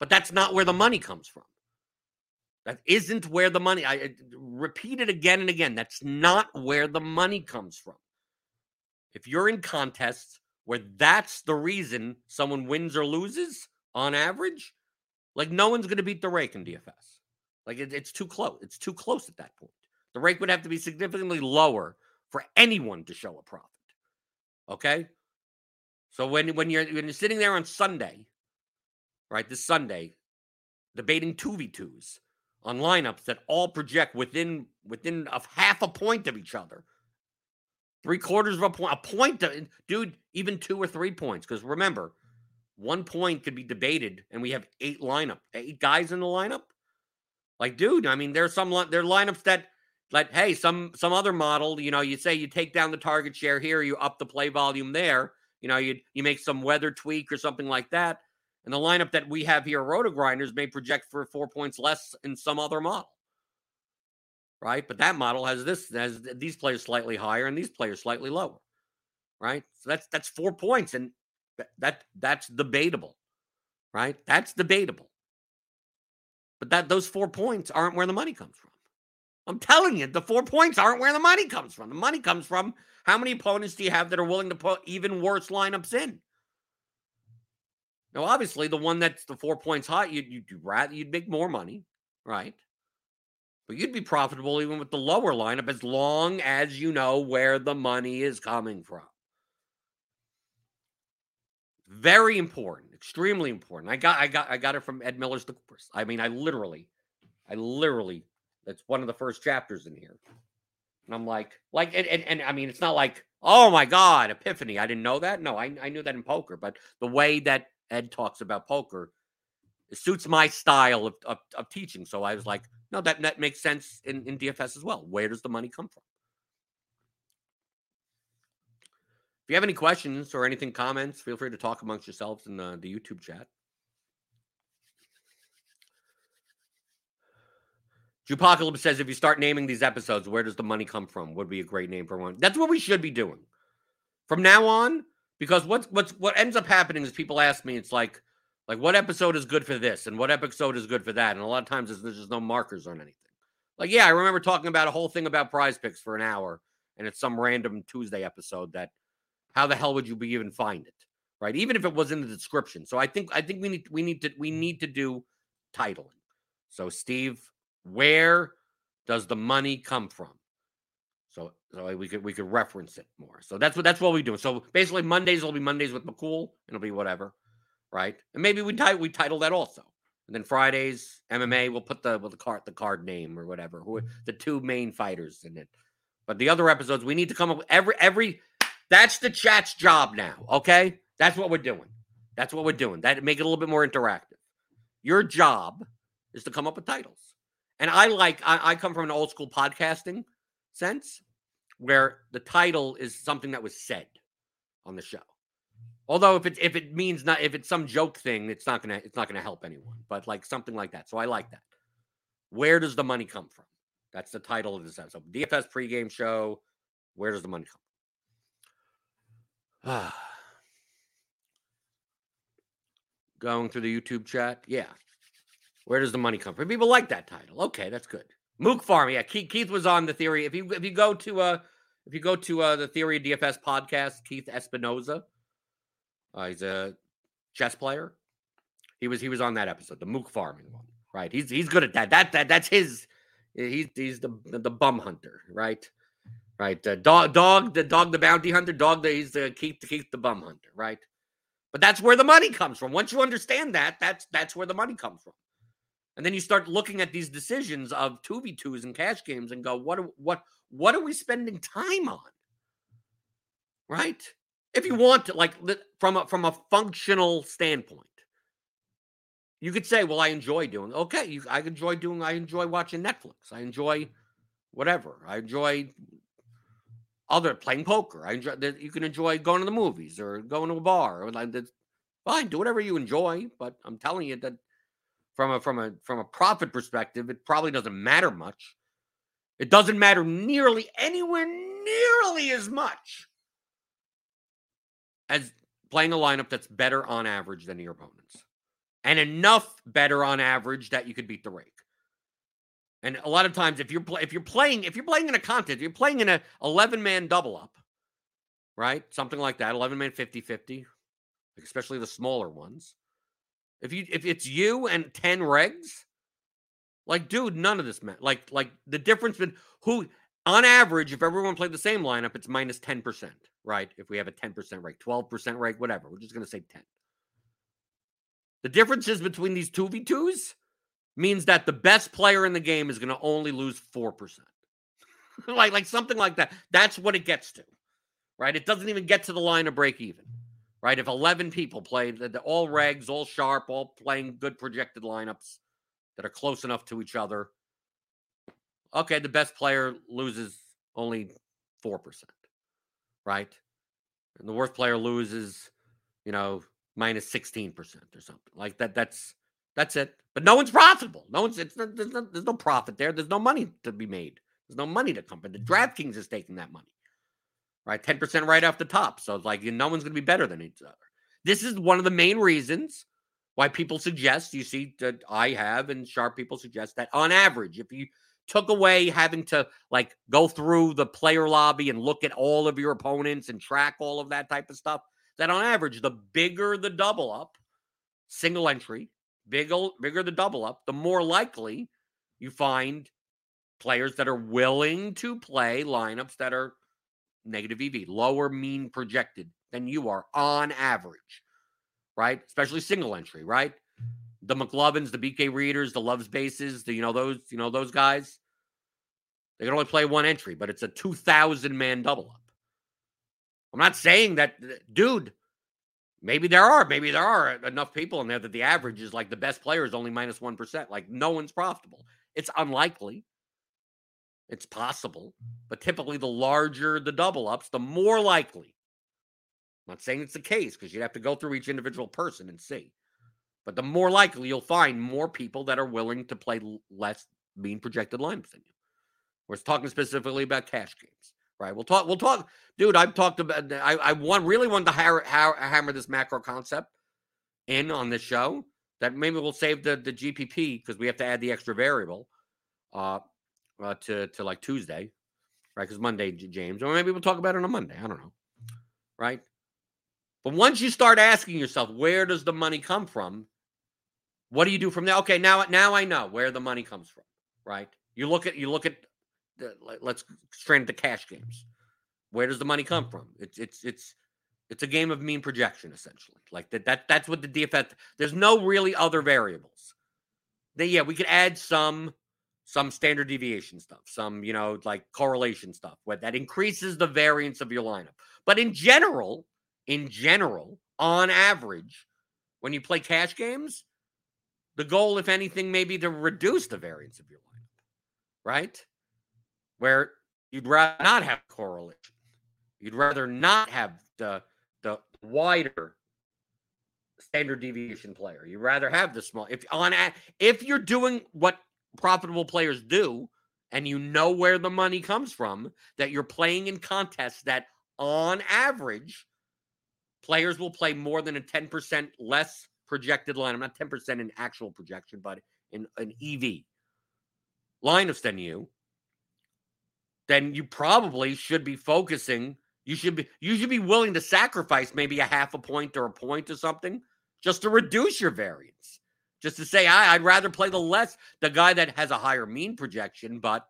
But that's not where the money comes from. That isn't where the money I, I repeat it again and again. That's not where the money comes from. If you're in contests where that's the reason someone wins or loses on average, like no one's going to beat the rake in DFS. Like it, it's too close. It's too close at that point. The rake would have to be significantly lower for anyone to show a profit. Okay. So when when you're when you're sitting there on Sunday, right, this Sunday, debating two v twos on lineups that all project within within of half a point of each other, three quarters of a point, a point, to, dude, even two or three points. Because remember, one point could be debated, and we have eight lineup, eight guys in the lineup. Like, dude, I mean, there's some there are lineups that like, hey, some some other model, you know, you say you take down the target share here, you up the play volume there, you know, you you make some weather tweak or something like that. And the lineup that we have here, RotoGrinders, may project for four points less in some other model. Right. But that model has this has these players slightly higher and these players slightly lower. Right. So that's that's four points. And that, that that's debatable. Right. That's debatable. But that those four points aren't where the money comes from. I'm telling you, the four points aren't where the money comes from. The money comes from how many opponents do you have that are willing to put even worse lineups in? Now, obviously, the one that's the four points hot, you'd, you'd rather you'd make more money, right? But you'd be profitable even with the lower lineup as long as you know where the money is coming from. Very important, extremely important. I got, I got, I got it from Ed Miller's The Course. I mean, I literally, I literally that's one of the first chapters in here. And I'm like, like, and, and, and I mean, it's not like, oh my God, epiphany. I didn't know that. No, I, I knew that in poker, but the way that Ed talks about poker it suits my style of, of, of teaching. So I was like, no, that, that makes sense in, in DFS as well. Where does the money come from? If you have any questions or anything, comments, feel free to talk amongst yourselves in the, the YouTube chat. Jupocalypse says if you start naming these episodes, where does the money come from? Would be a great name for one. That's what we should be doing from now on. Because what's what's what ends up happening is people ask me, it's like, like what episode is good for this and what episode is good for that, and a lot of times there's, there's just no markers on anything. Like, yeah, I remember talking about a whole thing about PrizePicks for an hour, and it's some random Tuesday episode that, how the hell would you be even find it, right? Even if it was in the description. So I think I think we need we need to we need to do titling. So Steve, where does the money come from? So, so we could we could reference it more. So that's what that's what we do. So basically, Mondays will be Mondays with McCool, it'll be whatever, right? And maybe we title we title that also. And then Fridays MMA, we'll put the with the card the card name or whatever. Who the two main fighters in it. But the other episodes, we need to come up with every every. That's the chat's job now. Okay, that's what we're doing. That's what we're doing. That make it a little bit more interactive. Your job is to come up with titles. And I like, I, I come from an old school podcasting sense where the title is something that was said on the show. Although if it if it means not if it's some joke thing, it's not gonna it's not gonna help anyone. But like something like that. So I like that. Where does the money come from? That's the title of this episode. DFS pregame show. Where does the money come? From? <sighs> Going through the YouTube chat. Yeah. Where does the money come from? People like that title. Okay, that's good. Mook Farm. Yeah, Keith, Keith was on the theory. If you if you go to uh if you go to uh the Theory DFS podcast, Keith Espinoza, uh, he's a chess player. He was he was on that episode, the Mook farming one. Right. He's he's good at that. That that that's his. He's he's the the bum hunter. Right. Right. Uh, dog dog the dog the bounty hunter. Dog the he's the Keith to keep the bum hunter. Right. But that's where the money comes from. Once you understand that, that's that's where the money comes from. And then you start looking at these decisions of 2v2s and cash games and go, what are, what what are we spending time on? Right? If you want to, like from a from a functional standpoint. You could say, well, I enjoy doing okay. You, I enjoy doing, I enjoy watching Netflix. I enjoy whatever. I enjoy other playing poker. I enjoy that you can enjoy going to the movies or going to a bar or like fine, do whatever you enjoy. But I'm telling you that from a from a from a profit perspective, it probably doesn't matter much. It doesn't matter nearly anywhere nearly as much as playing a lineup that's better on average than your opponents. And enough better on average that you could beat the rake. And a lot of times if you're if you're playing if you're playing in a contest, you're playing in a 11 man double up, right? Something like that, 11 man 50-50, especially the smaller ones if you if it's you and 10 regs, Like, dude, none of this man. Like, like the difference between who on average, if everyone played the same lineup, it's minus 10%, right? If we have a 10% rate, 12% rate, whatever. We're just gonna say 10. The differences between these 2v2s means that the best player in the game is gonna only lose 4%. <laughs> like, like something like that. That's what it gets to. Right? It doesn't even get to the line of break even right? If 11 people play, the, the, all regs, all sharp, all playing good projected lineups that are close enough to each other, okay, the best player loses only 4%, right? And the worst player loses, you know, minus 16% or something like that. That's that's it. But no one's profitable. No one's it's there's no, there's no profit there. There's no money to be made. There's no money to come. But the mm-hmm. DraftKings is taking that money right? 10% right off the top. So it's like no one's going to be better than each other. This is one of the main reasons why people suggest, you see, that I have and sharp people suggest that on average, if you took away having to like go through the player lobby and look at all of your opponents and track all of that type of stuff, that on average, the bigger the double up, single entry, bigger, bigger the double up, the more likely you find players that are willing to play lineups that are negative EV, lower mean projected than you are on average, right? Especially single entry, right? The McLovins, the BK Readers, the Loves Bases, the you know those you know those guys. They can only play one entry, but it's a two thousand man double up. I'm not saying that, uh, dude. Maybe there are, maybe there are enough people in there that the average is like the best player is only minus one percent. Like no one's profitable. It's unlikely. It's possible, but typically the larger the double ups, the more likely. I'm not saying it's the case because you'd have to go through each individual person and see. But the more likely you'll find more people that are willing to play less mean projected lineups than you. We're talking specifically about cash games, right? We'll talk. We'll talk, dude. I've talked about. I, I want really want to hammer, hammer this macro concept in on this show. That maybe we'll save the the GPP because we have to add the extra variable. Uh, uh, to to like Tuesday, right? Because Monday, James, or maybe we'll talk about it on Monday. I don't know, right? But once you start asking yourself, where does the money come from? What do you do from there? Okay, now now I know where the money comes from, right? You look at you look at the, let's strain the cash games. Where does the money come from? It's it's it's it's a game of mean projection essentially. Like that that that's what the DFS. There's no really other variables. That yeah, we could add some some standard deviation stuff, some, you know, like correlation stuff where that increases the variance of your lineup. But in general, in general, on average, when you play cash games, the goal, if anything, may be to reduce the variance of your lineup, right? Where you'd rather not have correlation. You'd rather not have the the wider standard deviation player. You'd rather have the small. If on if you're doing what profitable players do, and you know where the money comes from, that you're playing in contests that on average, players will play more than a 10% less projected line. I'm not 10% in actual projection, but in an EV lineups than you, then you probably should be focusing. You should be you should be willing to sacrifice maybe a half a point or a point or something just to reduce your variance just to say I, would rather play the less the guy that has a higher mean projection, but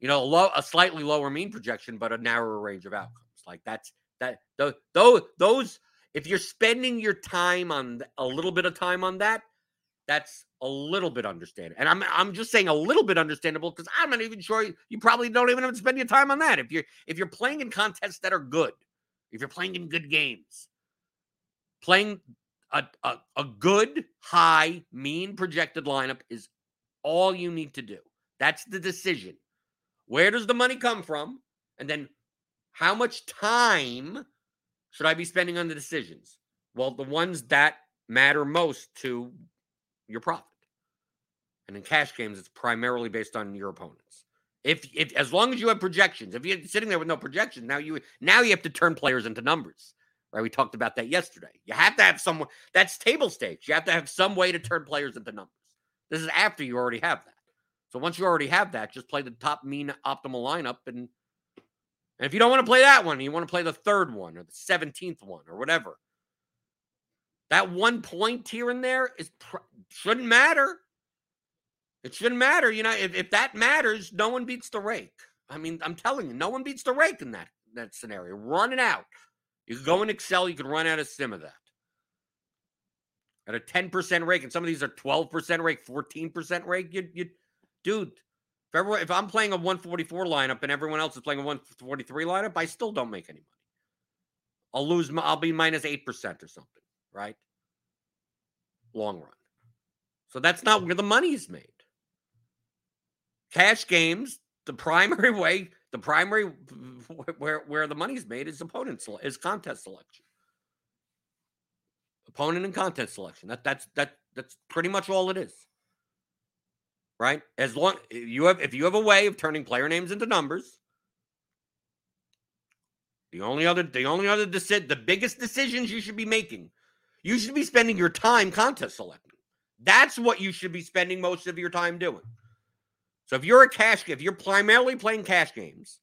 you know, a, low, a slightly lower mean projection, but a narrower range of outcomes. Like that's that those those those if you're spending your time on a little bit of time on that, that's a little bit understandable. And I'm I'm just saying a little bit understandable because I'm not even sure you, you probably don't even have to spend your time on that. If you're if you're playing in contests that are good, if you're playing in good games, playing a, a, a good, high, mean projected lineup is all you need to do. That's the decision. Where does the money come from? And then how much time should I be spending on the decisions? Well, the ones that matter most to your profit. And in cash games, it's primarily based on your opponents. If, if as long as you have projections, if you're sitting there with no projections, now you now you have to turn players into numbers right? We talked about that yesterday. You have to have someone that's table stakes. You have to have some way to turn players into numbers. This is after you already have that. So once you already have that, just play the top mean optimal lineup. And, and if you don't want to play that one, you want to play the third one or the 17th one or whatever. That one point here and there is shouldn't matter. It shouldn't matter. You know, if, if that matters, no one beats the rake. I mean, I'm telling you, no one beats the rake in that that scenario. Run it out. You can go in Excel, you can run out a sim of that. At a 10% rake, and some of these are 12% rake, 14% rake, you you dude, if everyone if I'm playing a 144 lineup and everyone else is playing a 143 lineup, I still don't make any money. I'll lose my, I'll be minus 8% or something, right? Long run. So that's not where the money's made. Cash games, the <laughs> primary way, the primary where where the money's made is opponent is contest selection. Opponent and contest selection. That that's that that's pretty much all it is. Right? As long you have if you have a way of turning player names into numbers, the only other the only other deci- the biggest decisions you should be making, you should be spending your time contest selecting. That's what you should be spending most of your time doing. So if you're a cash, if you're primarily playing cash games,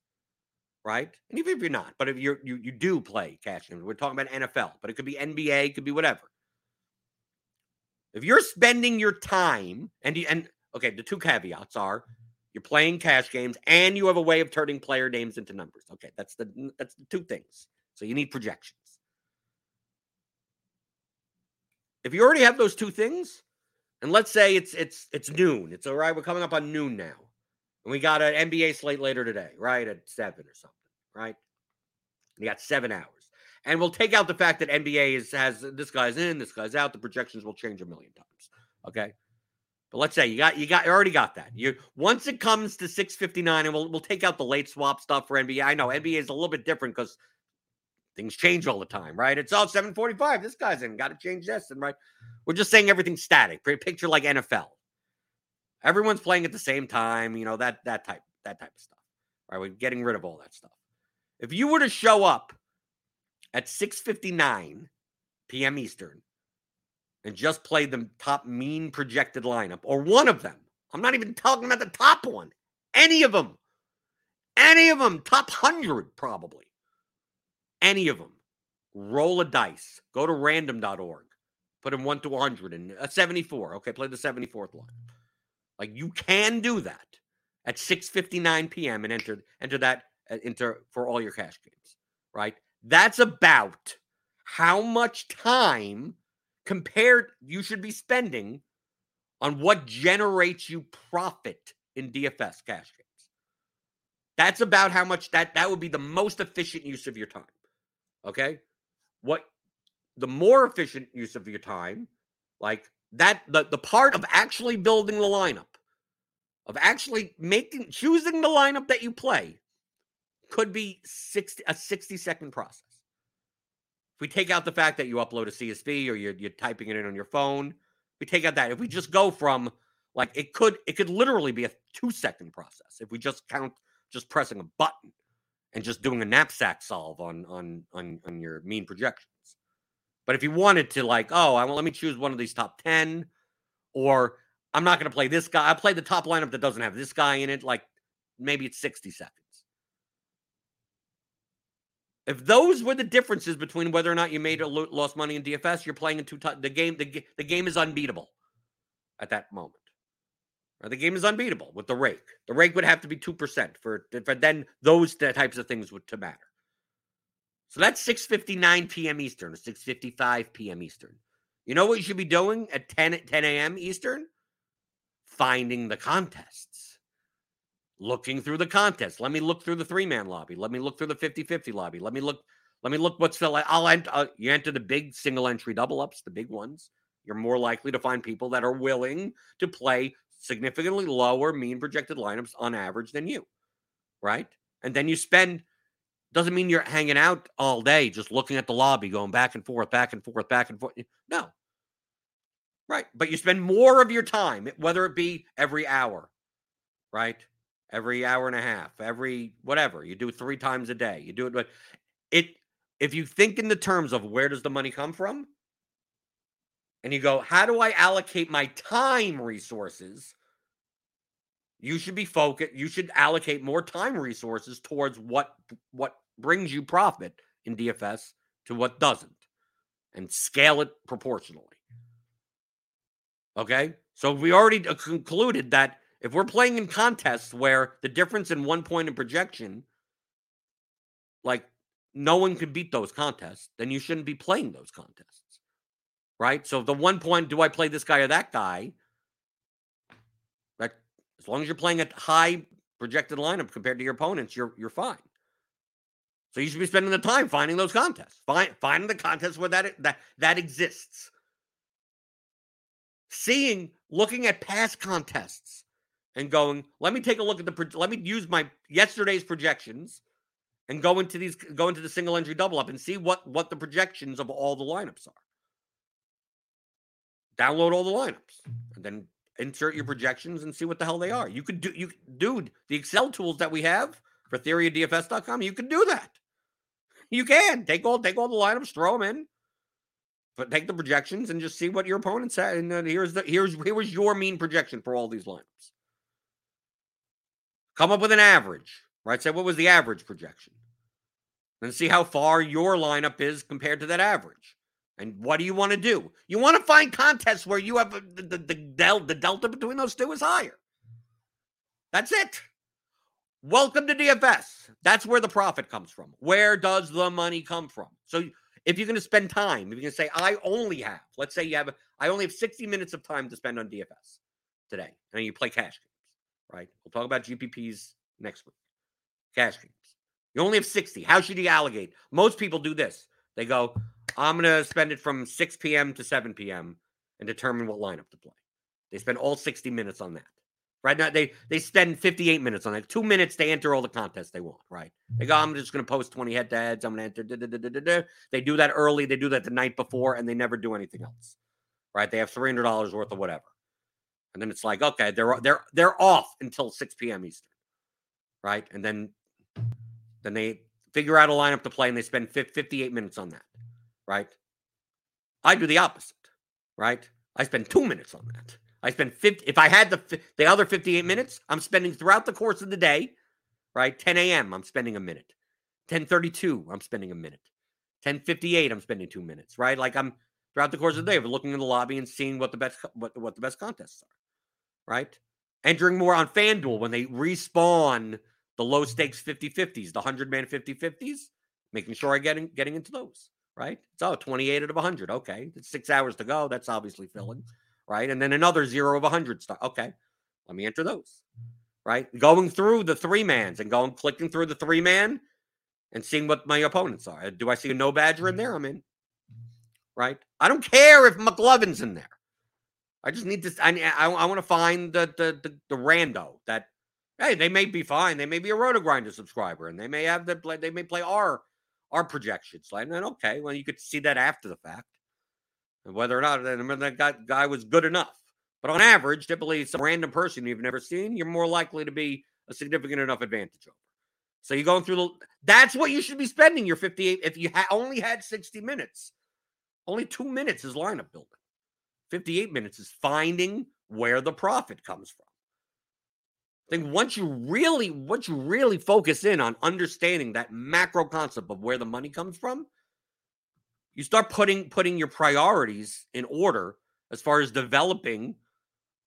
right? And even if you're not, but if you're you you do play cash games, we're talking about NFL, but it could be NBA, it could be whatever. If you're spending your time and you, and okay, the two caveats are you're playing cash games and you have a way of turning player names into numbers. Okay, that's the that's the two things. So you need projections. If you already have those two things, and let's say it's it's it's noon. It's all right. We're coming up on noon now. And we got an NBA slate later today, right? At seven or something, right? You got seven hours. And we'll take out the fact that NBA is has this guy's in, this guy's out. The projections will change a million times. Okay. But let's say you got you got you already got that. You once it comes to 659, and we'll we'll take out the late swap stuff for NBA. I know NBA is a little bit different because things change all the time, right? It's all 745. This guy's in, got to change this. And right, we're just saying everything's static. Picture like NFL. Everyone's playing at the same time, you know, that that type, that type of stuff. Right. We're getting rid of all that stuff. If you were to show up at 6:59 p.m. Eastern and just play the top mean projected lineup or one of them, I'm not even talking about the top one, any of them, any of them, top 100 probably any of them. Roll a dice. Go to random.org. Put in 1 to 100 and a 74. Okay, play the 74th line. Like you can do that at 6:59 p.m. and enter enter that uh, into for all your cash games, right? That's about how much time compared you should be spending on what generates you profit in DFS cash games. That's about how much that that would be the most efficient use of your time. Okay. What the more efficient use of your time, like that, the, the part of actually building the lineup, of actually making, choosing the lineup that you play, could be 60, a 60 second process. If we take out the fact that you upload a CSV or you're, you're typing it in on your phone, we take out that. If we just go from like it could, it could literally be a two second process if we just count just pressing a button and just doing a knapsack solve on on on on your mean projections. But if you wanted to, like, oh, I want let me choose one of these top ten, or I'm not going to play this guy. I play the top lineup that doesn't have this guy in it. Like maybe it's 60 seconds. If those were the differences between whether or not you made or lost money in DFS, you're playing in two. T- the game, the, the game is unbeatable at that moment. The game is unbeatable with the rake. The rake would have to be 2% for, for then those types of things would to matter. So that's 6:59 p.m. Eastern or 6:55 p.m. Eastern. You know what you should be doing at 10 at 10 a.m. Eastern? Finding the contests. Looking through the contests. Let me look through the three-man lobby. Let me look through the 50-50 lobby. Let me look let me look what's still I'll enter uh, you enter the big single entry double ups, the big ones. You're more likely to find people that are willing to play significantly lower mean projected lineups on average than you, right? And then you spend doesn't mean you're hanging out all day just looking at the lobby, going back and forth, back and forth, back and forth. No. Right. But you spend more of your time, whether it be every hour, right? Every hour and a half, every whatever. You do it three times a day. You do it, but it if you think in the terms of where does the money come from, and you go, how do I allocate my time resources? You should be focused. You should allocate more time resources towards what what brings you profit in DFS to what doesn't, and scale it proportionally. Okay, So we already concluded that if we're playing in contests where the difference in one point in projection, like no one can beat those contests, then you shouldn't be playing those contests. Right? So the one point, do I play this guy or that guy? That as long as you're playing a high projected lineup compared to your opponents, you're you're fine. So you should be spending the time finding those contests. Find finding the contests where that that that exists. Seeing, looking at past contests and going, let me take a look at the let me use my yesterday's projections and go into these go into the single entry double up and see what what the projections of all the lineups are. Download all the lineups mm-hmm. and then insert your mm-hmm. projections and see what the hell they mm-hmm. are. You could do you dude, the Excel tools that we have for theoryofdfs.com, you can do that. You can take all take all the lineups, throw them in, but take the projections and just see what your opponent said. And then here's the here's here was your mean projection for all these lineups. Come up with an average, right? Say what was the average projection, and see how far your lineup is compared to that average. And what do you want to do? You want to find contests where you have the, the, the, del- the delta between those two is higher. That's it. Welcome to DFS. That's where the profit comes from. Where does the money come from? So if you're going to spend time, if you're going to say, I only have, let's say you have, I only have 60 minutes of time to spend on DFS today, and you play cash games, right? We'll talk about GPPs next week. Cash games. You only have 60. How should you allocate? Most people do this. They go, I'm going to spend it from 6 p.m. to 7 p.m. and determine what lineup to play. They spend all 60 minutes on that. Right now, they they spend 58 minutes on it. Two minutes to enter all the contests they want. Right? They go, mm-hmm. I'm just going to post 20 head to heads. I'm going to enter. Da, da, da, they do that early. They do that the night mm-hmm. before, and they never do anything else. Right? They have $300 worth of whatever, and then it's like, okay, they're they're they're off until 6 p.m. Eastern. Right? And then then they figure out a lineup to play, and they spend 58 minutes on that right? I do the opposite, right? I spend two minutes on that. I spend 50. If I had the the other 58 mm-hmm. minutes, I'm spending throughout the course of the day, right? 10 a.m. I'm spending a minute. 10:32, I'm spending a minute. 10:58, I'm spending two minutes, right? Like I'm throughout the course of the day, we're looking in the lobby and seeing what the best what what the best contests are, right? Entering more on FanDuel when they respawn the low stakes 50-50s, the 100 man 50-50s, making sure I getting getting into those right? So 28 out of 100. Okay. It's six hours to go. That's obviously filling, mm-hmm. right? And then another zero of 100 stuff. Okay. Let me enter those, right? Going through the three mans and going clicking through the three man and seeing what my opponents are. Do I see a no badger in there? I'm in, right? I don't care if McLovin's in there. I just need to, I, I, I want to find the, the, the, the rando that, hey, they may be fine. They may be a RotoGrinder subscriber and they may have the, they may play our our projections. Like, then okay, well, you could see that after the fact, and whether or not that guy, guy was good enough. But on average, typically some random person you've never seen, you're more likely to be a significant enough advantage over. So you're going through the. That's what you should be spending your 58. If you ha- only had 60 minutes, only two minutes is lineup building. 58 minutes is finding where the profit comes from. I think once you really, once you really focus in on understanding that macro concept of where the money comes from, you start putting putting your priorities in order as far as developing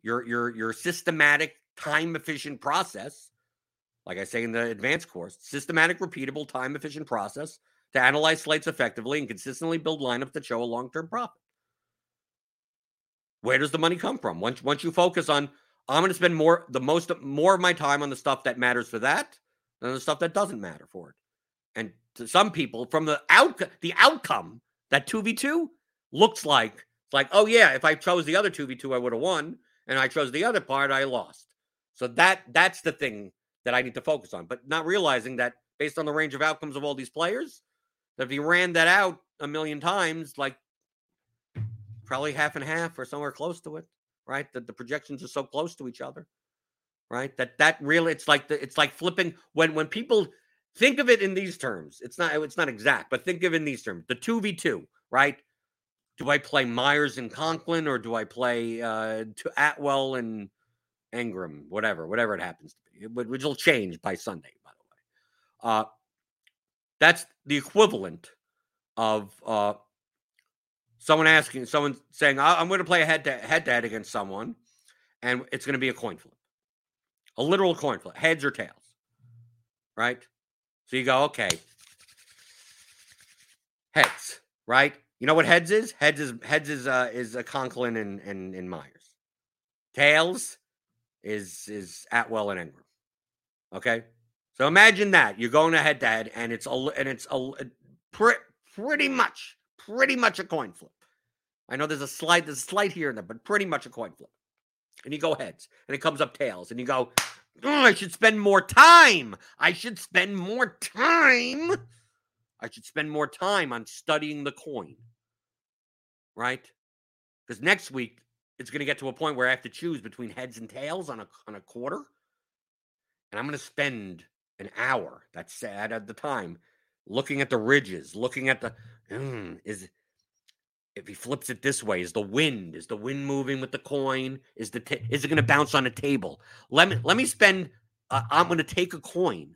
your your your systematic, time efficient process. Like I say in the advanced course, systematic, repeatable, time efficient process to analyze slates effectively and consistently build lineups that show a long term profit. Where does the money come from? Once once you focus on I'm going to spend more the most more of my time on the stuff that matters for that than the stuff that doesn't matter for it. And to some people, from the out the outcome that two v two looks like, it's like, oh yeah, if I chose the other two v two, I would have won, and I chose the other part, I lost. So that that's the thing that I need to focus on, but not realizing that based on the range of outcomes of all these players, that if you ran that out a million times, like probably half and half or somewhere close to it, right? That the projections are so close to each other, right? That that really it's like the it's like flipping when when people think of it in these terms. It's not it's not exact, but think of it in these terms. The two v two, right? Do I play Meyers and Conklin or do I play uh to Atwell and Engram, whatever, whatever it happens to be, which will change by Sunday, by the way. Uh, that's the equivalent of uh, someone asking, someone saying, I'm going to play a head to head to head against someone, and it's going to be a coin flip, a literal coin flip, heads or tails, right? So you go, okay, heads, right? You know what heads is? Heads is heads is uh, is a Conklin and, and and Meyers. Tails is is Atwell and Engram. Okay, so imagine that you're going ahead to head, and it's a and it's a pre- pretty much pretty much a coin flip. I know there's a slight there's a slight here and there, but pretty much a coin flip. And you go heads, and it comes up tails, and you go, oh, I should spend more time. I should spend more time. I should spend more time on studying the coin. Right? Because next week it's going to get to a point where I have to choose between heads and tails on a on a quarter, and I'm going to spend an hour. That's sad at the time, looking at the ridges, looking at the mm, is if he flips it this way, is the wind is the wind moving with the coin? Is the is it going to bounce on a table? Let me let me spend. Uh, I'm going to take a coin,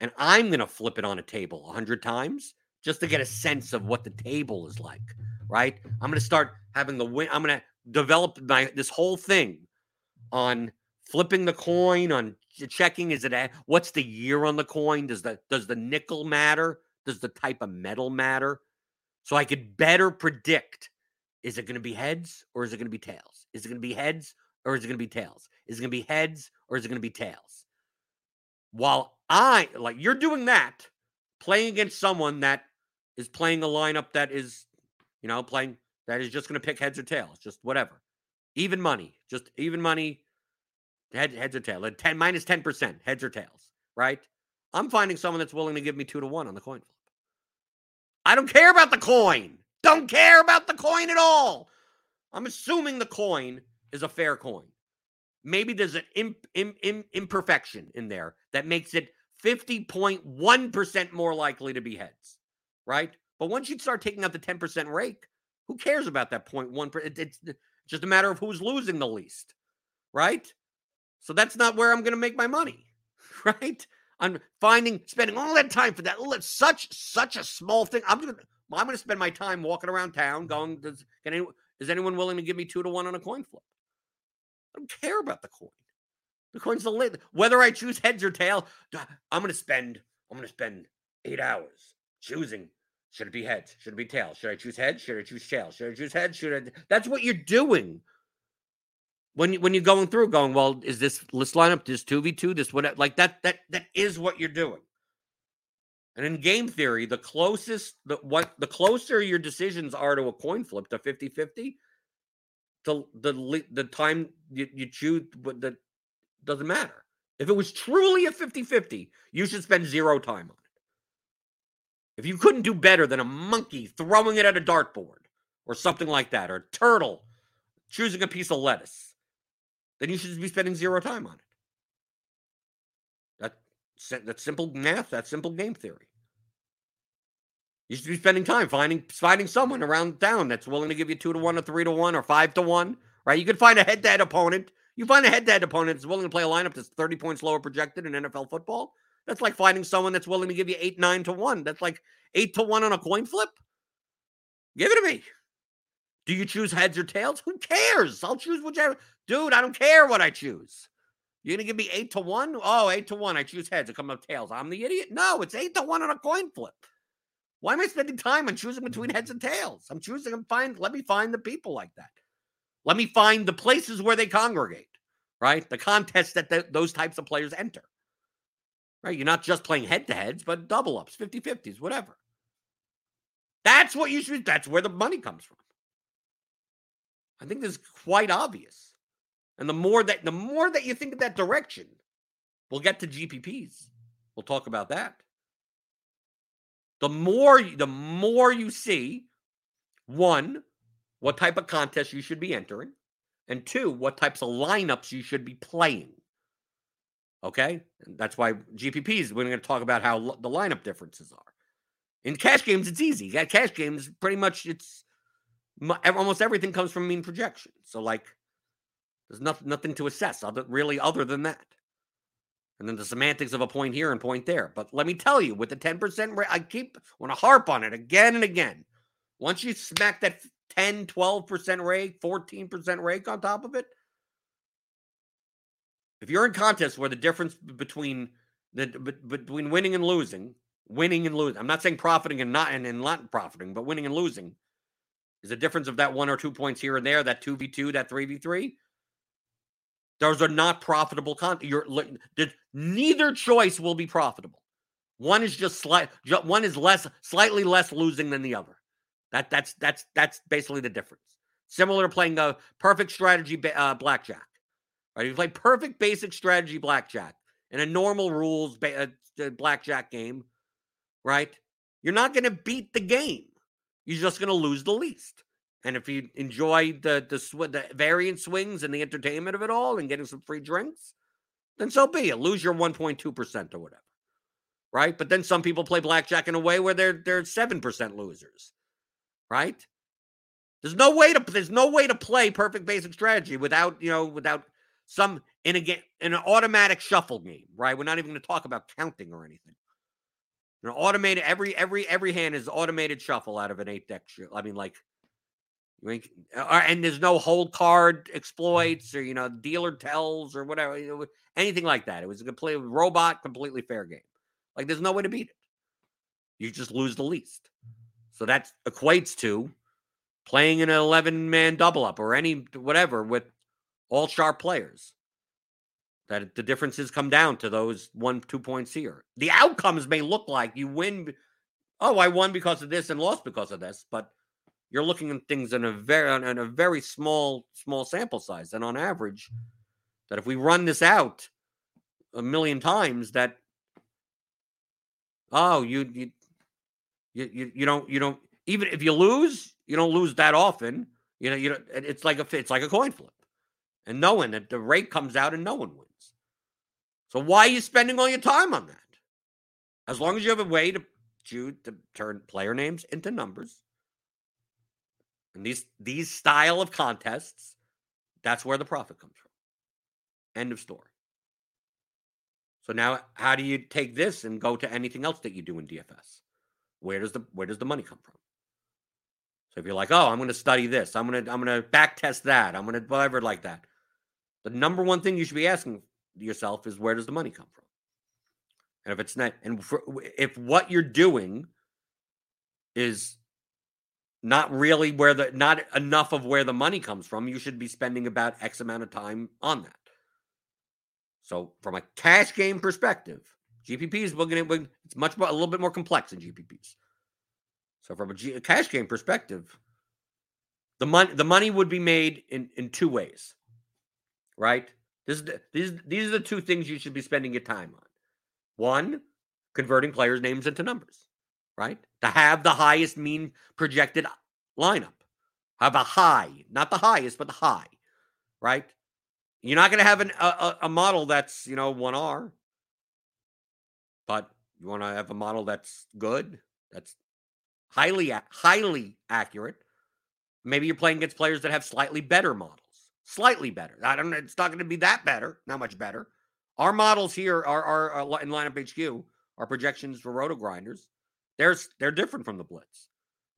and I'm going to flip it on a table a hundred times just to get a sense of what the table is like. Right? I'm going to start having the wind. I'm going to develop my this whole thing on flipping the coin on checking is it a, what's the year on the coin does the does the nickel matter does the type of metal matter so I could better predict is it going to be heads or is it going to be tails? Is it going to be heads or is it going to be tails? Is it going to be heads or is it going to be tails? While I like you're doing that, playing against someone that is playing a lineup that is, you know, playing that is just going to pick heads or tails, just whatever. Even money, just even money, head, heads or tails. 10 minus 10%, heads or tails, right? I'm finding someone that's willing to give me two to one on the coin flip. I don't care about the coin. Don't care about the coin at all. I'm assuming the coin is a fair coin. Maybe there's an imp, imp, imp, imperfection in there that makes it 50.1% more likely to be heads, right? But once you start taking out the 10% rake, who cares about that 0.1%? It's just a matter of who's losing the least, right? So that's not where I'm going to make my money, <laughs> right? I'm finding spending all that time for that such such a small thing. I'm gonna I'm gonna spend my time walking around town going, does can anyone is anyone willing to give me two to one on a coin flip? I don't care about the coin. The coin's the lid. Whether I choose heads or tail, I'm gonna spend I'm gonna spend eight hours choosing. Should it be heads? Should it be tails? Should I choose heads? Should I choose tails? Should I choose heads? Should I? That's what you're doing when you, when you're going through, going, well, is this let's line up this two v two, this what like that that that is what you're doing. And in game theory, the closest the what the closer your decisions are to a coin flip to 50-50, the the the time you, you choose but that doesn't matter. If it was truly a 50-50, you should spend zero time on it. If you couldn't do better than a monkey throwing it at a dartboard or something like that, or a turtle choosing a piece of lettuce, then you should be spending zero time on it. That, that's simple math. That's simple game theory. You should be spending time finding finding someone around town that's willing to give you two to one or three to one or five to one. Right? You could find a head-to-head opponent. You find a head-to-head opponent that's willing to play a lineup that's 30 points lower projected in NFL football. That's like finding someone that's willing to give you eight, nine to one. That's like eight to one on a coin flip. Give it to me. Do you choose heads or tails? Who cares? I'll choose whichever. Dude, I don't care what I choose. You're gonna give me eight to one? Oh, eight to one. I choose heads. It comes up tails. I'm the idiot. No, it's eight to one on a coin flip. Why am I spending time on choosing between heads and tails? I'm choosing and find. Let me find the people like that. Let me find the places where they congregate. Right, the contests that the, those types of players enter. Right, you're not just playing head to heads, but double ups, 50 50s, whatever. That's what you should. That's where the money comes from. I think this is quite obvious. And the more that the more that you think of that direction, we'll get to GPPs. We'll talk about that. The more the more you see one what type of contest you should be entering and two what types of lineups you should be playing. Okay? And that's why GPPs we're going to talk about how the lineup differences are. In cash games it's easy. Cash games pretty much it's almost everything comes from mean projection. So like, there's nothing nothing to assess other really other than that. And then the semantics of a point here and point there. But let me tell you, with the 10% rate, I keep want to harp on it again and again. Once you smack that 10, 12% rake, 14% rake on top of it, if you're in contests where the difference between the between winning and losing, winning and losing, I'm not saying profiting and not and, and not profiting, but winning and losing is a difference of that one or two points here and there, that 2v2, that 3v3. Those are not profitable content. You're neither choice will be profitable. One is just slight one is less slightly less losing than the other. That that's that's that's basically the difference. Similar to playing a perfect strategy uh, blackjack. Right? You play perfect basic strategy blackjack in a normal rules ba- uh, blackjack game, right? You're not going to beat the game. You're just going to lose the least. And if you enjoy the the, the variant swings and the entertainment of it all and getting some free drinks, then so be it. Lose your 1.2% or whatever. Right? But then some people play blackjack in a way where they're they're 7% losers. Right? There's no way to there's no way to play perfect basic strategy without, you know, without some in a game in an automatic shuffle game, right? We're not even going to talk about counting or anything. You know, automated every every every hand is automated shuffle out of an eight deck. Sh- I mean, like, uh, and there's no hold card exploits or you know dealer tells or whatever, anything like that. It was a complete robot, completely fair game. Like, there's no way to beat it. You just lose the least. So that equates to playing an 11 man double up or any whatever with all sharp players. That the differences come down to those one, two points here. The outcomes may look like you win. Oh, I won because of this and lost because of this, but you're looking at things in a very in a very small small sample size. And on average, that if we run this out a million times, that oh, you you you you don't you don't even if you lose, you don't lose that often. You know, you know, it's like a it's like a coin flip, and knowing that the rate comes out and no one wins. So why are you spending all your time on that? As long as you have a way to to, to turn player names into numbers. And these these style of contests, that's where the profit comes from. End of story. So now how do you take this and go to anything else that you do in DFS? Where does the where does the money come from? So if you're like, oh, I'm to study this, I'm to I'm to back test that, I'm to whatever like that. The number one thing you should be asking yourself is where does the money come from? And if it's not, and for, if what you're doing is not really where the not enough of where the money comes from, you should be spending about X amount of time on that. So, from a cash game perspective, GPPs looking at it's much more, a little bit more complex than GPPs. So, from a, G, a cash game perspective, the money the money would be made in in two ways, right? This, these, these are the two things you should be spending your time on. One, converting players' names into numbers, right? To have the highest mean projected lineup. Have a high, not the highest, but the high, right? You're not going to have an, a, a model that's, you know, 1R, but you want to have a model that's good, that's highly, highly accurate. Maybe you're playing against players that have slightly better models slightly better. I don't. It's not going to be that better, not much better. Our models here are, are, are in LineupHQ, our projections for RotoGrinders. They're, they're different from the blitz,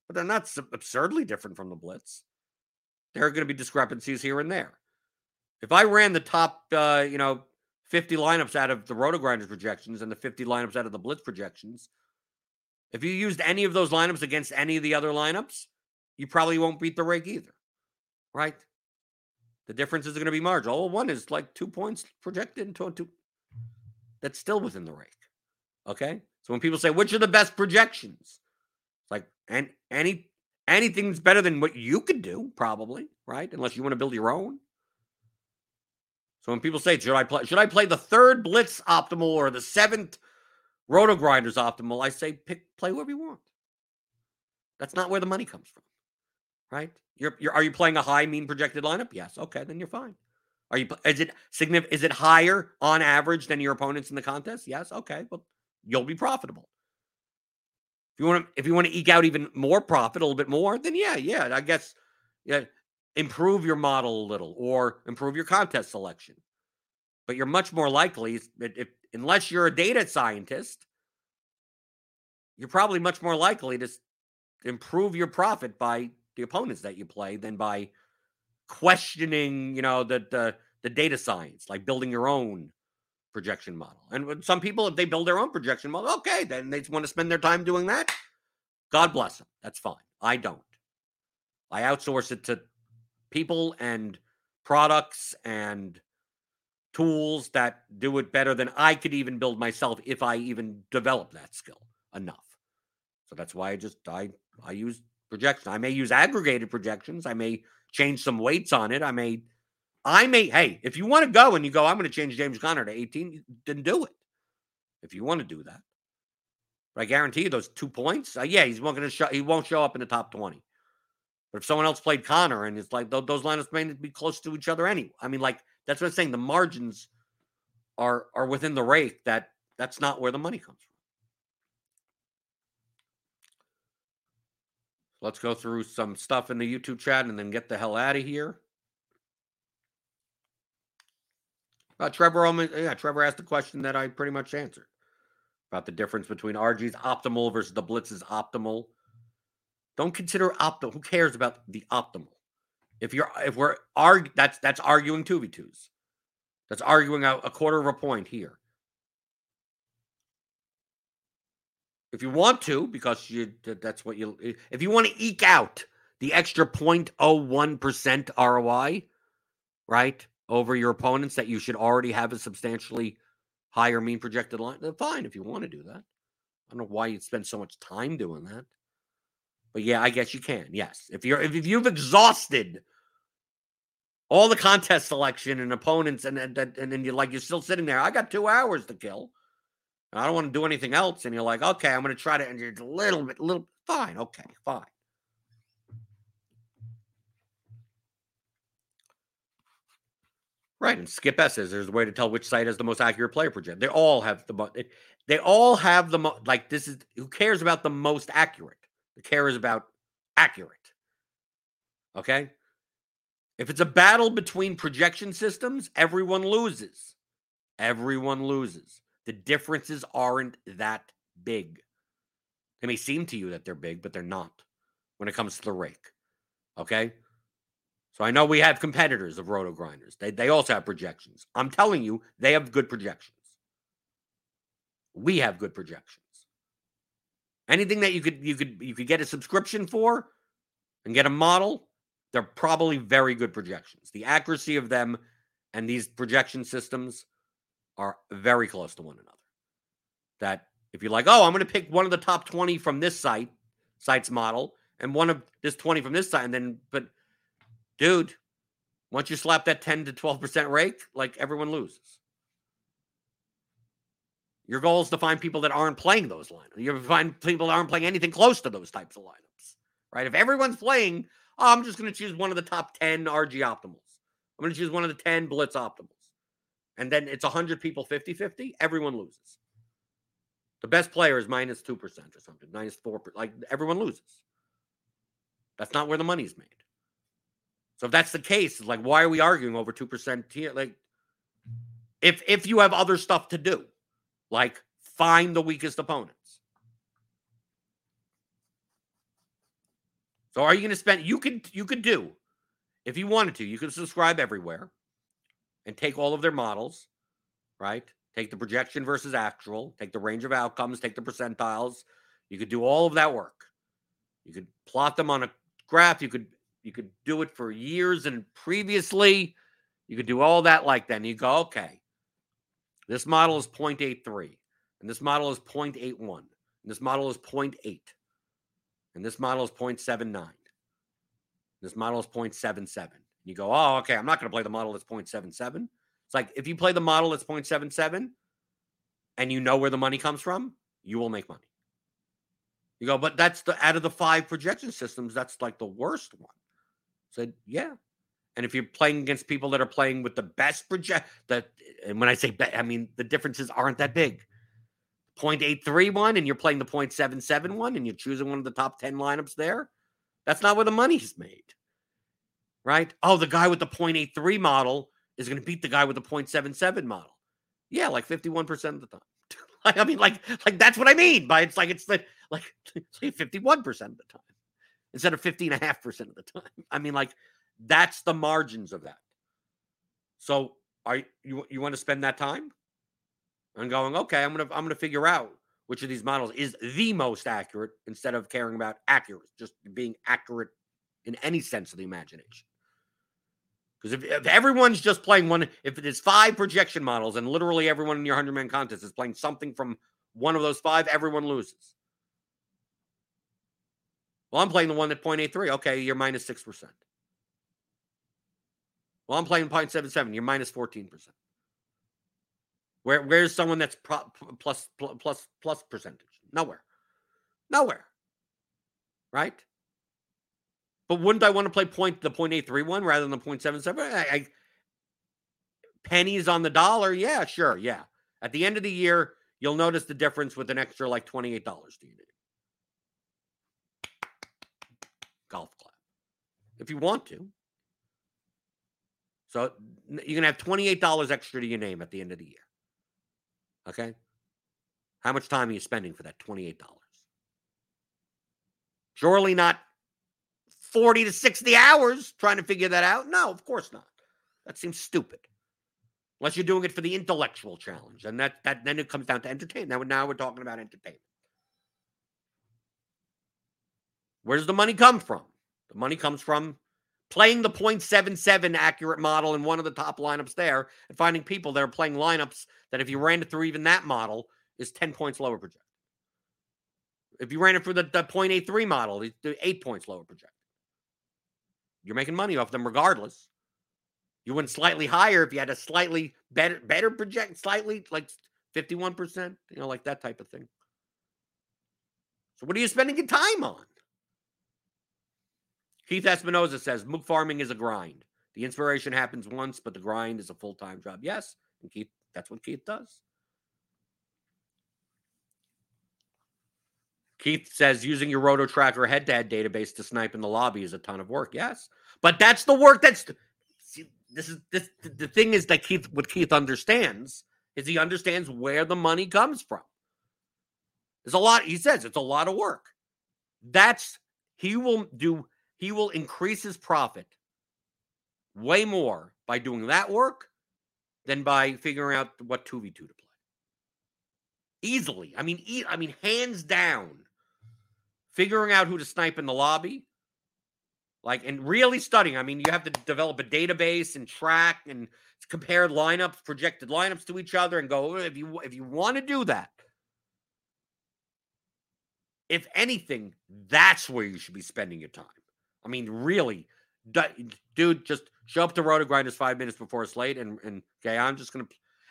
but they're not absurdly different from the blitz. There are going to be discrepancies here and there. If I ran the top, uh, you know, 50 lineups out of the RotoGrinders projections and the 50 lineups out of the blitz projections, if you used any of those lineups against any of the other lineups, you probably won't beat the rake either, right? The difference is going to be marginal. one is like two points projected into two. That's still within the rake. Okay. So when people say which are the best projections, it's like and any anything's better than what you could do, probably, right? Unless you want to build your own. So when people say, should I play should I play the third blitz optimal or the seventh RotoGrinders optimal? I say pick play whoever you want. That's not where the money comes from. Right? You're, you're are you playing a high mean projected lineup? Yes. Okay, then you're fine. Are you is it significant is it higher on average than your opponents in the contest? Yes. Okay. Well, you'll be profitable. If you want to if you want to eke out even more profit, a little bit more, then yeah, yeah, I guess yeah, improve your model a little or improve your contest selection. But you're much more likely if, unless you're a data scientist, you're probably much more likely to improve your profit by the opponents that you play than by questioning, you know, the the the data science, like building your own projection model. And some people, if they build their own projection model, okay, then they want to spend their time doing that. God bless them. That's fine. I don't. I outsource it to people and products and tools that do it better than I could even build myself if I even develop that skill enough. So that's why I just I I use projection. I may use aggregated projections. I may change some weights on it. I may I may hey, if you want to go and you go I'm going to change James Conner to 18, then do it. If you want to do that. But I guarantee you those 2 points, uh, yeah, he's not going to show he won't show up in the top 20. But if someone else played Conner and it's like those, those lineups may be close to each other anyway. I mean like that's what I'm saying. The margins are are within the rake. That that's not where the money comes from. Let's go through some stuff in the YouTube chat and then get the hell out of here. Uh, Trevor, yeah, Trevor asked a question that I pretty much answered about the difference between RG's optimal versus the Blitz's optimal. Don't consider optimal. Who cares about the optimal? If you're if we're arg that's that's arguing two v twos. That's arguing a, a quarter of a point here. If you want to, because you that's what you if you want to eke out the extra 0.01% ROI, right, over your opponents that you should already have a substantially higher mean projected line, then fine if you want to do that. I don't know why you'd spend so much time doing that. But yeah, I guess you can. Yes. If you're if, you've exhausted all the contest selection and opponents, and and, and then you're like you're still sitting there. I got two hours to kill. I don't want to do anything else. And you're like, okay, I'm going to try to. And you're a little bit, little fine, okay, fine. Right, and Skip S says there's a way to tell which site has the most accurate player projection. They all have the most. They all have the most. Like this is who cares about the most accurate. The care is about accurate. Okay, if it's a battle between projection systems, everyone loses. Everyone loses. The differences aren't that big. They may seem to you that they're big, but they're not when it comes to the rake. Okay? So I know we have competitors of RotoGrinders. They, they also have projections. I'm telling you, they have good projections. We have good projections. Anything that you could you could you could get a subscription for and get a model, they're probably very good projections. The accuracy of them and these projection systems are very close to one another. That if you're like, oh, I'm going to pick one of the top 20 from this site, site's model, and one of this 20 from this site, and then, but dude, once you slap that 10 to 12% rake, like everyone loses. Your goal is to find people that aren't playing those lineups. You find people that aren't playing anything close to those types of lineups, right? If everyone's playing oh, I'm just going to choose one of the top 10 RG optimals. I'm going to choose one of the 10 blitz optimals. And then it's 100 people 50 50. Everyone loses. The best player is minus 2% or something, minus 4%. Like everyone loses. That's not where the money's made. So if that's the case, like why are we arguing over 2% here? Like if if you have other stuff to do, like find the weakest opponents. So are you going to spend? You could you could do if you wanted to. You could subscribe everywhere and take all of their models, right? Take the projection versus actual, take the range of outcomes, take the percentiles. You could do all of that work. You could plot them on a graph. You could you could do it for years and previously. You could do all that like that. And you go, okay, this model is 0.83, and this model is 0.81, and this model is 0.8. And this model is 0.79. This model is 0.77. You go, oh, okay, I'm not going to play the model that's 0.77. It's like if you play the model that's 0.77 and you know where the money comes from, you will make money. You go, but that's the out of the five projection systems, that's like the worst one. Said, yeah. And if you're playing against people that are playing with the best project, that and when I say bet, I mean the differences aren't that big. 0.831 and you're playing the 0.771 and you're choosing one of the top 10 lineups there, that's not where the money's made. Right? Oh, the guy with the 0.83 model is going to beat the guy with the 0.77 model. Yeah, like 51% of the time. <laughs> I mean, like, like that's what I mean by it's like it's like like <laughs> 51% of the time instead of 50.5% of the time. I mean, like, that's the margins of that. So are you you want to spend that time and going, okay, I'm gonna I'm gonna figure out which of these models is the most accurate instead of caring about accurate, just being accurate in any sense of the imagination. Because if, if everyone's just playing one, if it is five projection models and literally everyone in your 100 man contest is playing something from one of those five, everyone loses. Well, I'm playing the one at 0.83. Okay, you're minus 6%. Well, I'm playing 0.77. You're minus 14%. Where, where's someone that's pro, plus, plus, plus percentage? Nowhere. Nowhere. Right? But wouldn't I want to play point the 0.83 one rather than the 0.77? I, I, pennies on the dollar. Yeah, sure. Yeah. At the end of the year, you'll notice the difference with an extra like $28 to you golf clap if you want to. So you're to have $28 extra to your name at the end of the year. Okay. How much time are you spending for that $28? Surely not 40 to 60 hours trying to figure that out. No, of course not. That seems stupid. Unless you're doing it for the intellectual challenge. And that, that then it comes down to entertainment. Now, now we're talking about entertainment. Where does the money come from? The money comes from playing the 0.77 accurate model in one of the top lineups there and finding people that are playing lineups that if you ran it through even that model is 10 points lower projected. If you ran it for the, the 0.83 model, it's eight points lower projected. You're making money off them regardless. You went slightly higher if you had a slightly better better project, slightly like 51%, you know, like that type of thing. So what are you spending your time on? Keith Espinoza says Mook farming is a grind. The inspiration happens once, but the grind is a full time job. Yes, and Keith, that's what Keith does. Keith says using your Roto Tracker head to head database to snipe in the lobby is a ton of work. Yes, but that's the work that's. See, this is this the thing is that Keith what Keith understands is he understands where the money comes from. There's a lot. He says it's a lot of work. That's he will do he will increase his profit way more by doing that work than by figuring out what 2v2 to play. Easily. I mean, e- I mean, hands down. Figuring out who to snipe in the lobby, like, and really studying. I mean, you have to develop a database and track and compare lineups, projected lineups to each other, and go. If you if you want to do that, if anything, that's where you should be spending your time. I mean, really, dude, just show up to RotoGrinders five minutes before it's late, and and okay, I'm just gonna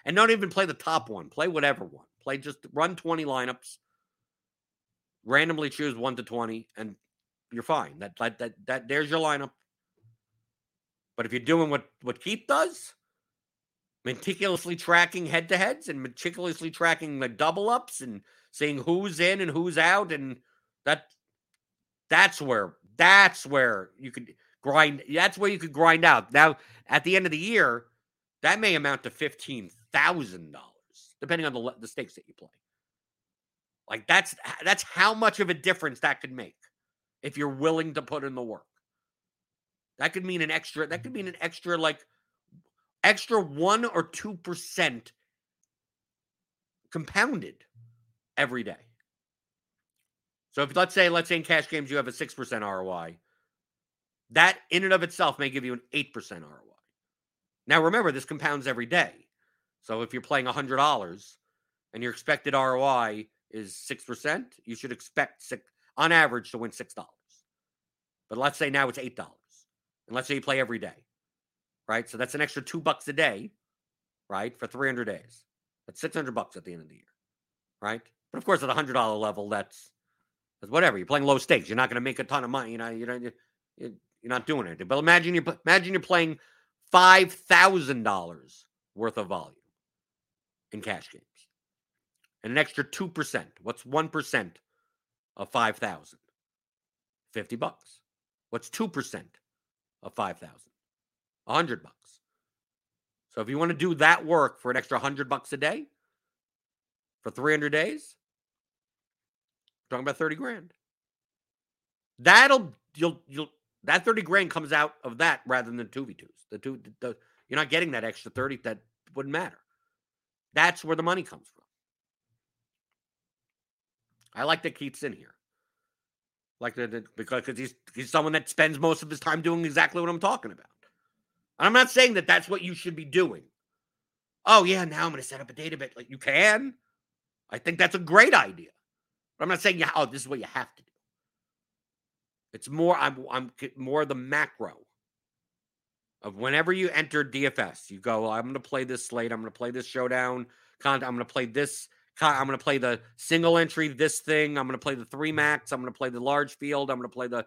and don't even play the top one. Play whatever one. Play just run twenty lineups, randomly choose one to twenty, and you're fine. That that that, that there's your lineup. But if you're doing what what Keith does, meticulously tracking head to heads and meticulously tracking the double ups and seeing who's in and who's out, and that that's where that's where you could grind. That's where you could grind out. Now, at the end of the year, that may amount to fifteen thousand dollars, depending on the the stakes that you play. Like that's that's how much of a difference that could make if you're willing to put in the work. That could mean an extra. That could mean an extra like extra one or two percent compounded every day. So if let's say, let's say in cash games you have a 6% ROI, that in and of itself may give you an 8% ROI. Now remember, this compounds every day. So if you're playing $100 and your expected ROI is 6%, you should expect six, on average to win $6. But let's say now it's $8. And let's say you play every day. Right? So that's an extra 2 bucks a day, right? For 300 days. That's 600 bucks at the end of the year. Right? But of course at a $100 level that's because whatever you're playing low stakes, you're not going to make a ton of money. You know, you know, you're not doing anything. But imagine you're, imagine you're playing five thousand dollars worth of volume in cash games, and an extra two percent. What's one percent of five thousand? Fifty bucks. What's two percent of five thousand? A hundred bucks. So if you want to do that work for an extra hundred bucks a day for three hundred days, talking about 30 grand. That'll you'll you'll that 30 grand comes out of that rather than the 2v2s. The two the, You're not getting that extra 30. That wouldn't matter. That's where the money comes from. I like that Keith's in here. Like the, because cause he's he's someone that spends most of his time doing exactly what I'm talking about. And I'm not saying that that's what you should be doing. Oh yeah, now I'm going to set up a database. Like you can. I think that's a great idea. But I'm not saying, yeah, oh, this is what you have to do. It's more, I'm, I'm more the macro of whenever you enter DFS, you go, I'm going to play this slate. I'm going to play this showdown content. I'm going to play this. I'm going to play the single entry, this thing. I'm going to play the three mm. max. I'm going to play the large field. I'm going to play the.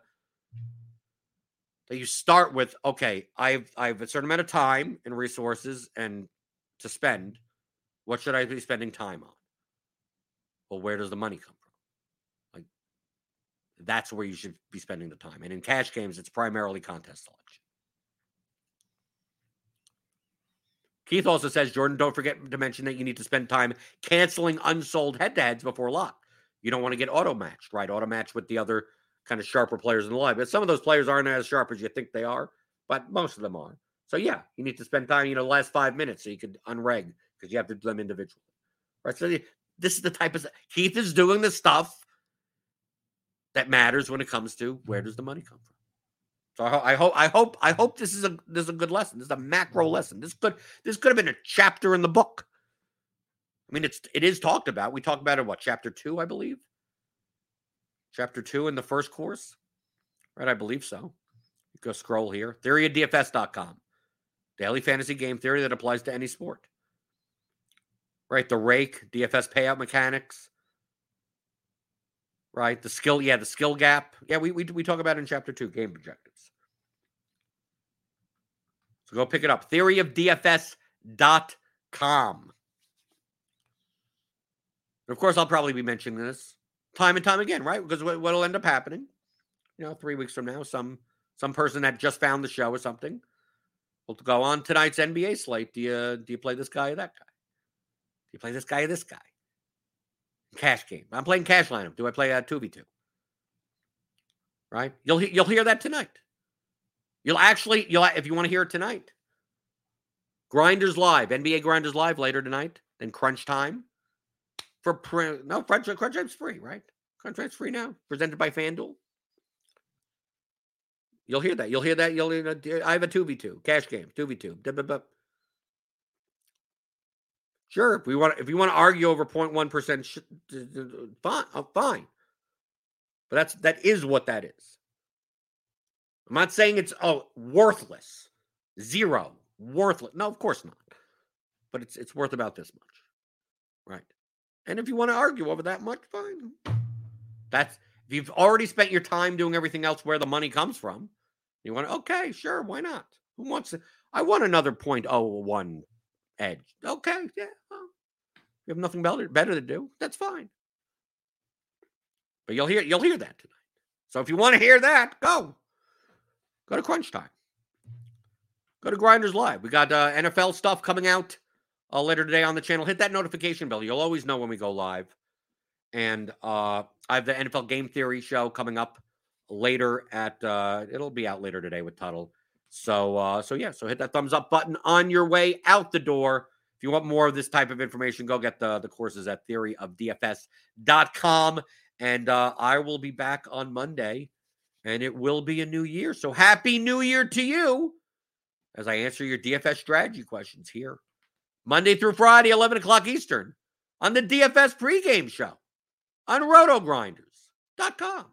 That you start with, okay, I've I have a certain amount of time and resources and to spend. What should I be spending time on? Well, where does the money come from? Like, that's where you should be spending the time. And in cash games, it's primarily contest selection. Keith also says, Jordan, don't forget to mention that you need to spend time canceling unsold head to heads before lock. You don't want to get auto matched, right? Auto matched with the other kind of sharper players in the live. But some of those players aren't as sharp as you think they are, but most of them are. So yeah, you need to spend time, you know, the last five minutes so you could unreg because you have to do them individually. Right. So this is the type of Keith is doing the stuff that matters when it comes to where hmm. does the money come from. So I, hope I hope I hope this is a this is a good lesson. This is a macro mm-hmm. lesson. This could this could have been a chapter in the book. I mean, it's it is talked about. We talked about it what chapter two, I believe. Chapter two in the first course, right? I believe so. You go scroll here. Theoryofdfs.com. Daily fantasy game theory that applies to any sport right? The rake, DFS payout mechanics, right? The skill, yeah, the skill gap. Yeah, we, we, we talk about in chapter two, game objectives. So go pick it up. Theoryofdfs.com. Of course, I'll probably be mentioning this time and time again, right? Because what, will end up happening, you know, three weeks from now, some some person that just found the show or something will go on tonight's NBA slate. Do you do you play this guy or that guy? Do you play this guy or this guy? Cash game. I'm playing cash lineup. Do I play uh, a 2v2? Right? You'll you'll hear that tonight. You'll actually you'll if you want to hear it tonight. Grinders live, NBA Grinders live later tonight. Then Crunch Time for pre- no Crunch Crunch Time's free, right? Crunch Time's free now, presented by FanDuel. You'll hear that. You'll hear that. You'll. I have a two v two cash game, two v two. Sure, if we want, if you want to argue over 0.1 percent, fine, uh, fine. But that's that is what that is. I'm not saying it's oh worthless, zero, worthless. No, of course not. But it's it's worth about this much, right? And if you want to argue over that much, fine. That's if you've already spent your time doing everything else where the money comes from. You want to okay, sure, why not? Who wants to? I want another 0.01 edge. Okay, yeah. Well, you have nothing better better to do. That's fine. But you'll hear you'll hear that tonight. So if you want to hear that, go. Go to Crunch Time. Go to Grinders Live. We got uh, NFL stuff coming out uh, later today on the channel. Hit that notification bell. You'll always know when we go live. And uh, I have the NFL Game Theory show coming up later at uh, it'll be out later today with Tuttle. So uh, so yeah, so hit that thumbs up button on your way out the door. If you want more of this type of information, go get the, the courses at theoryofdfs.com. And uh, I will be back on Monday, and it will be a new year. So happy new year to you as I answer your DFS strategy questions here. Monday through Friday, 11 o'clock Eastern on the DFS pregame show on rotogrinders.com.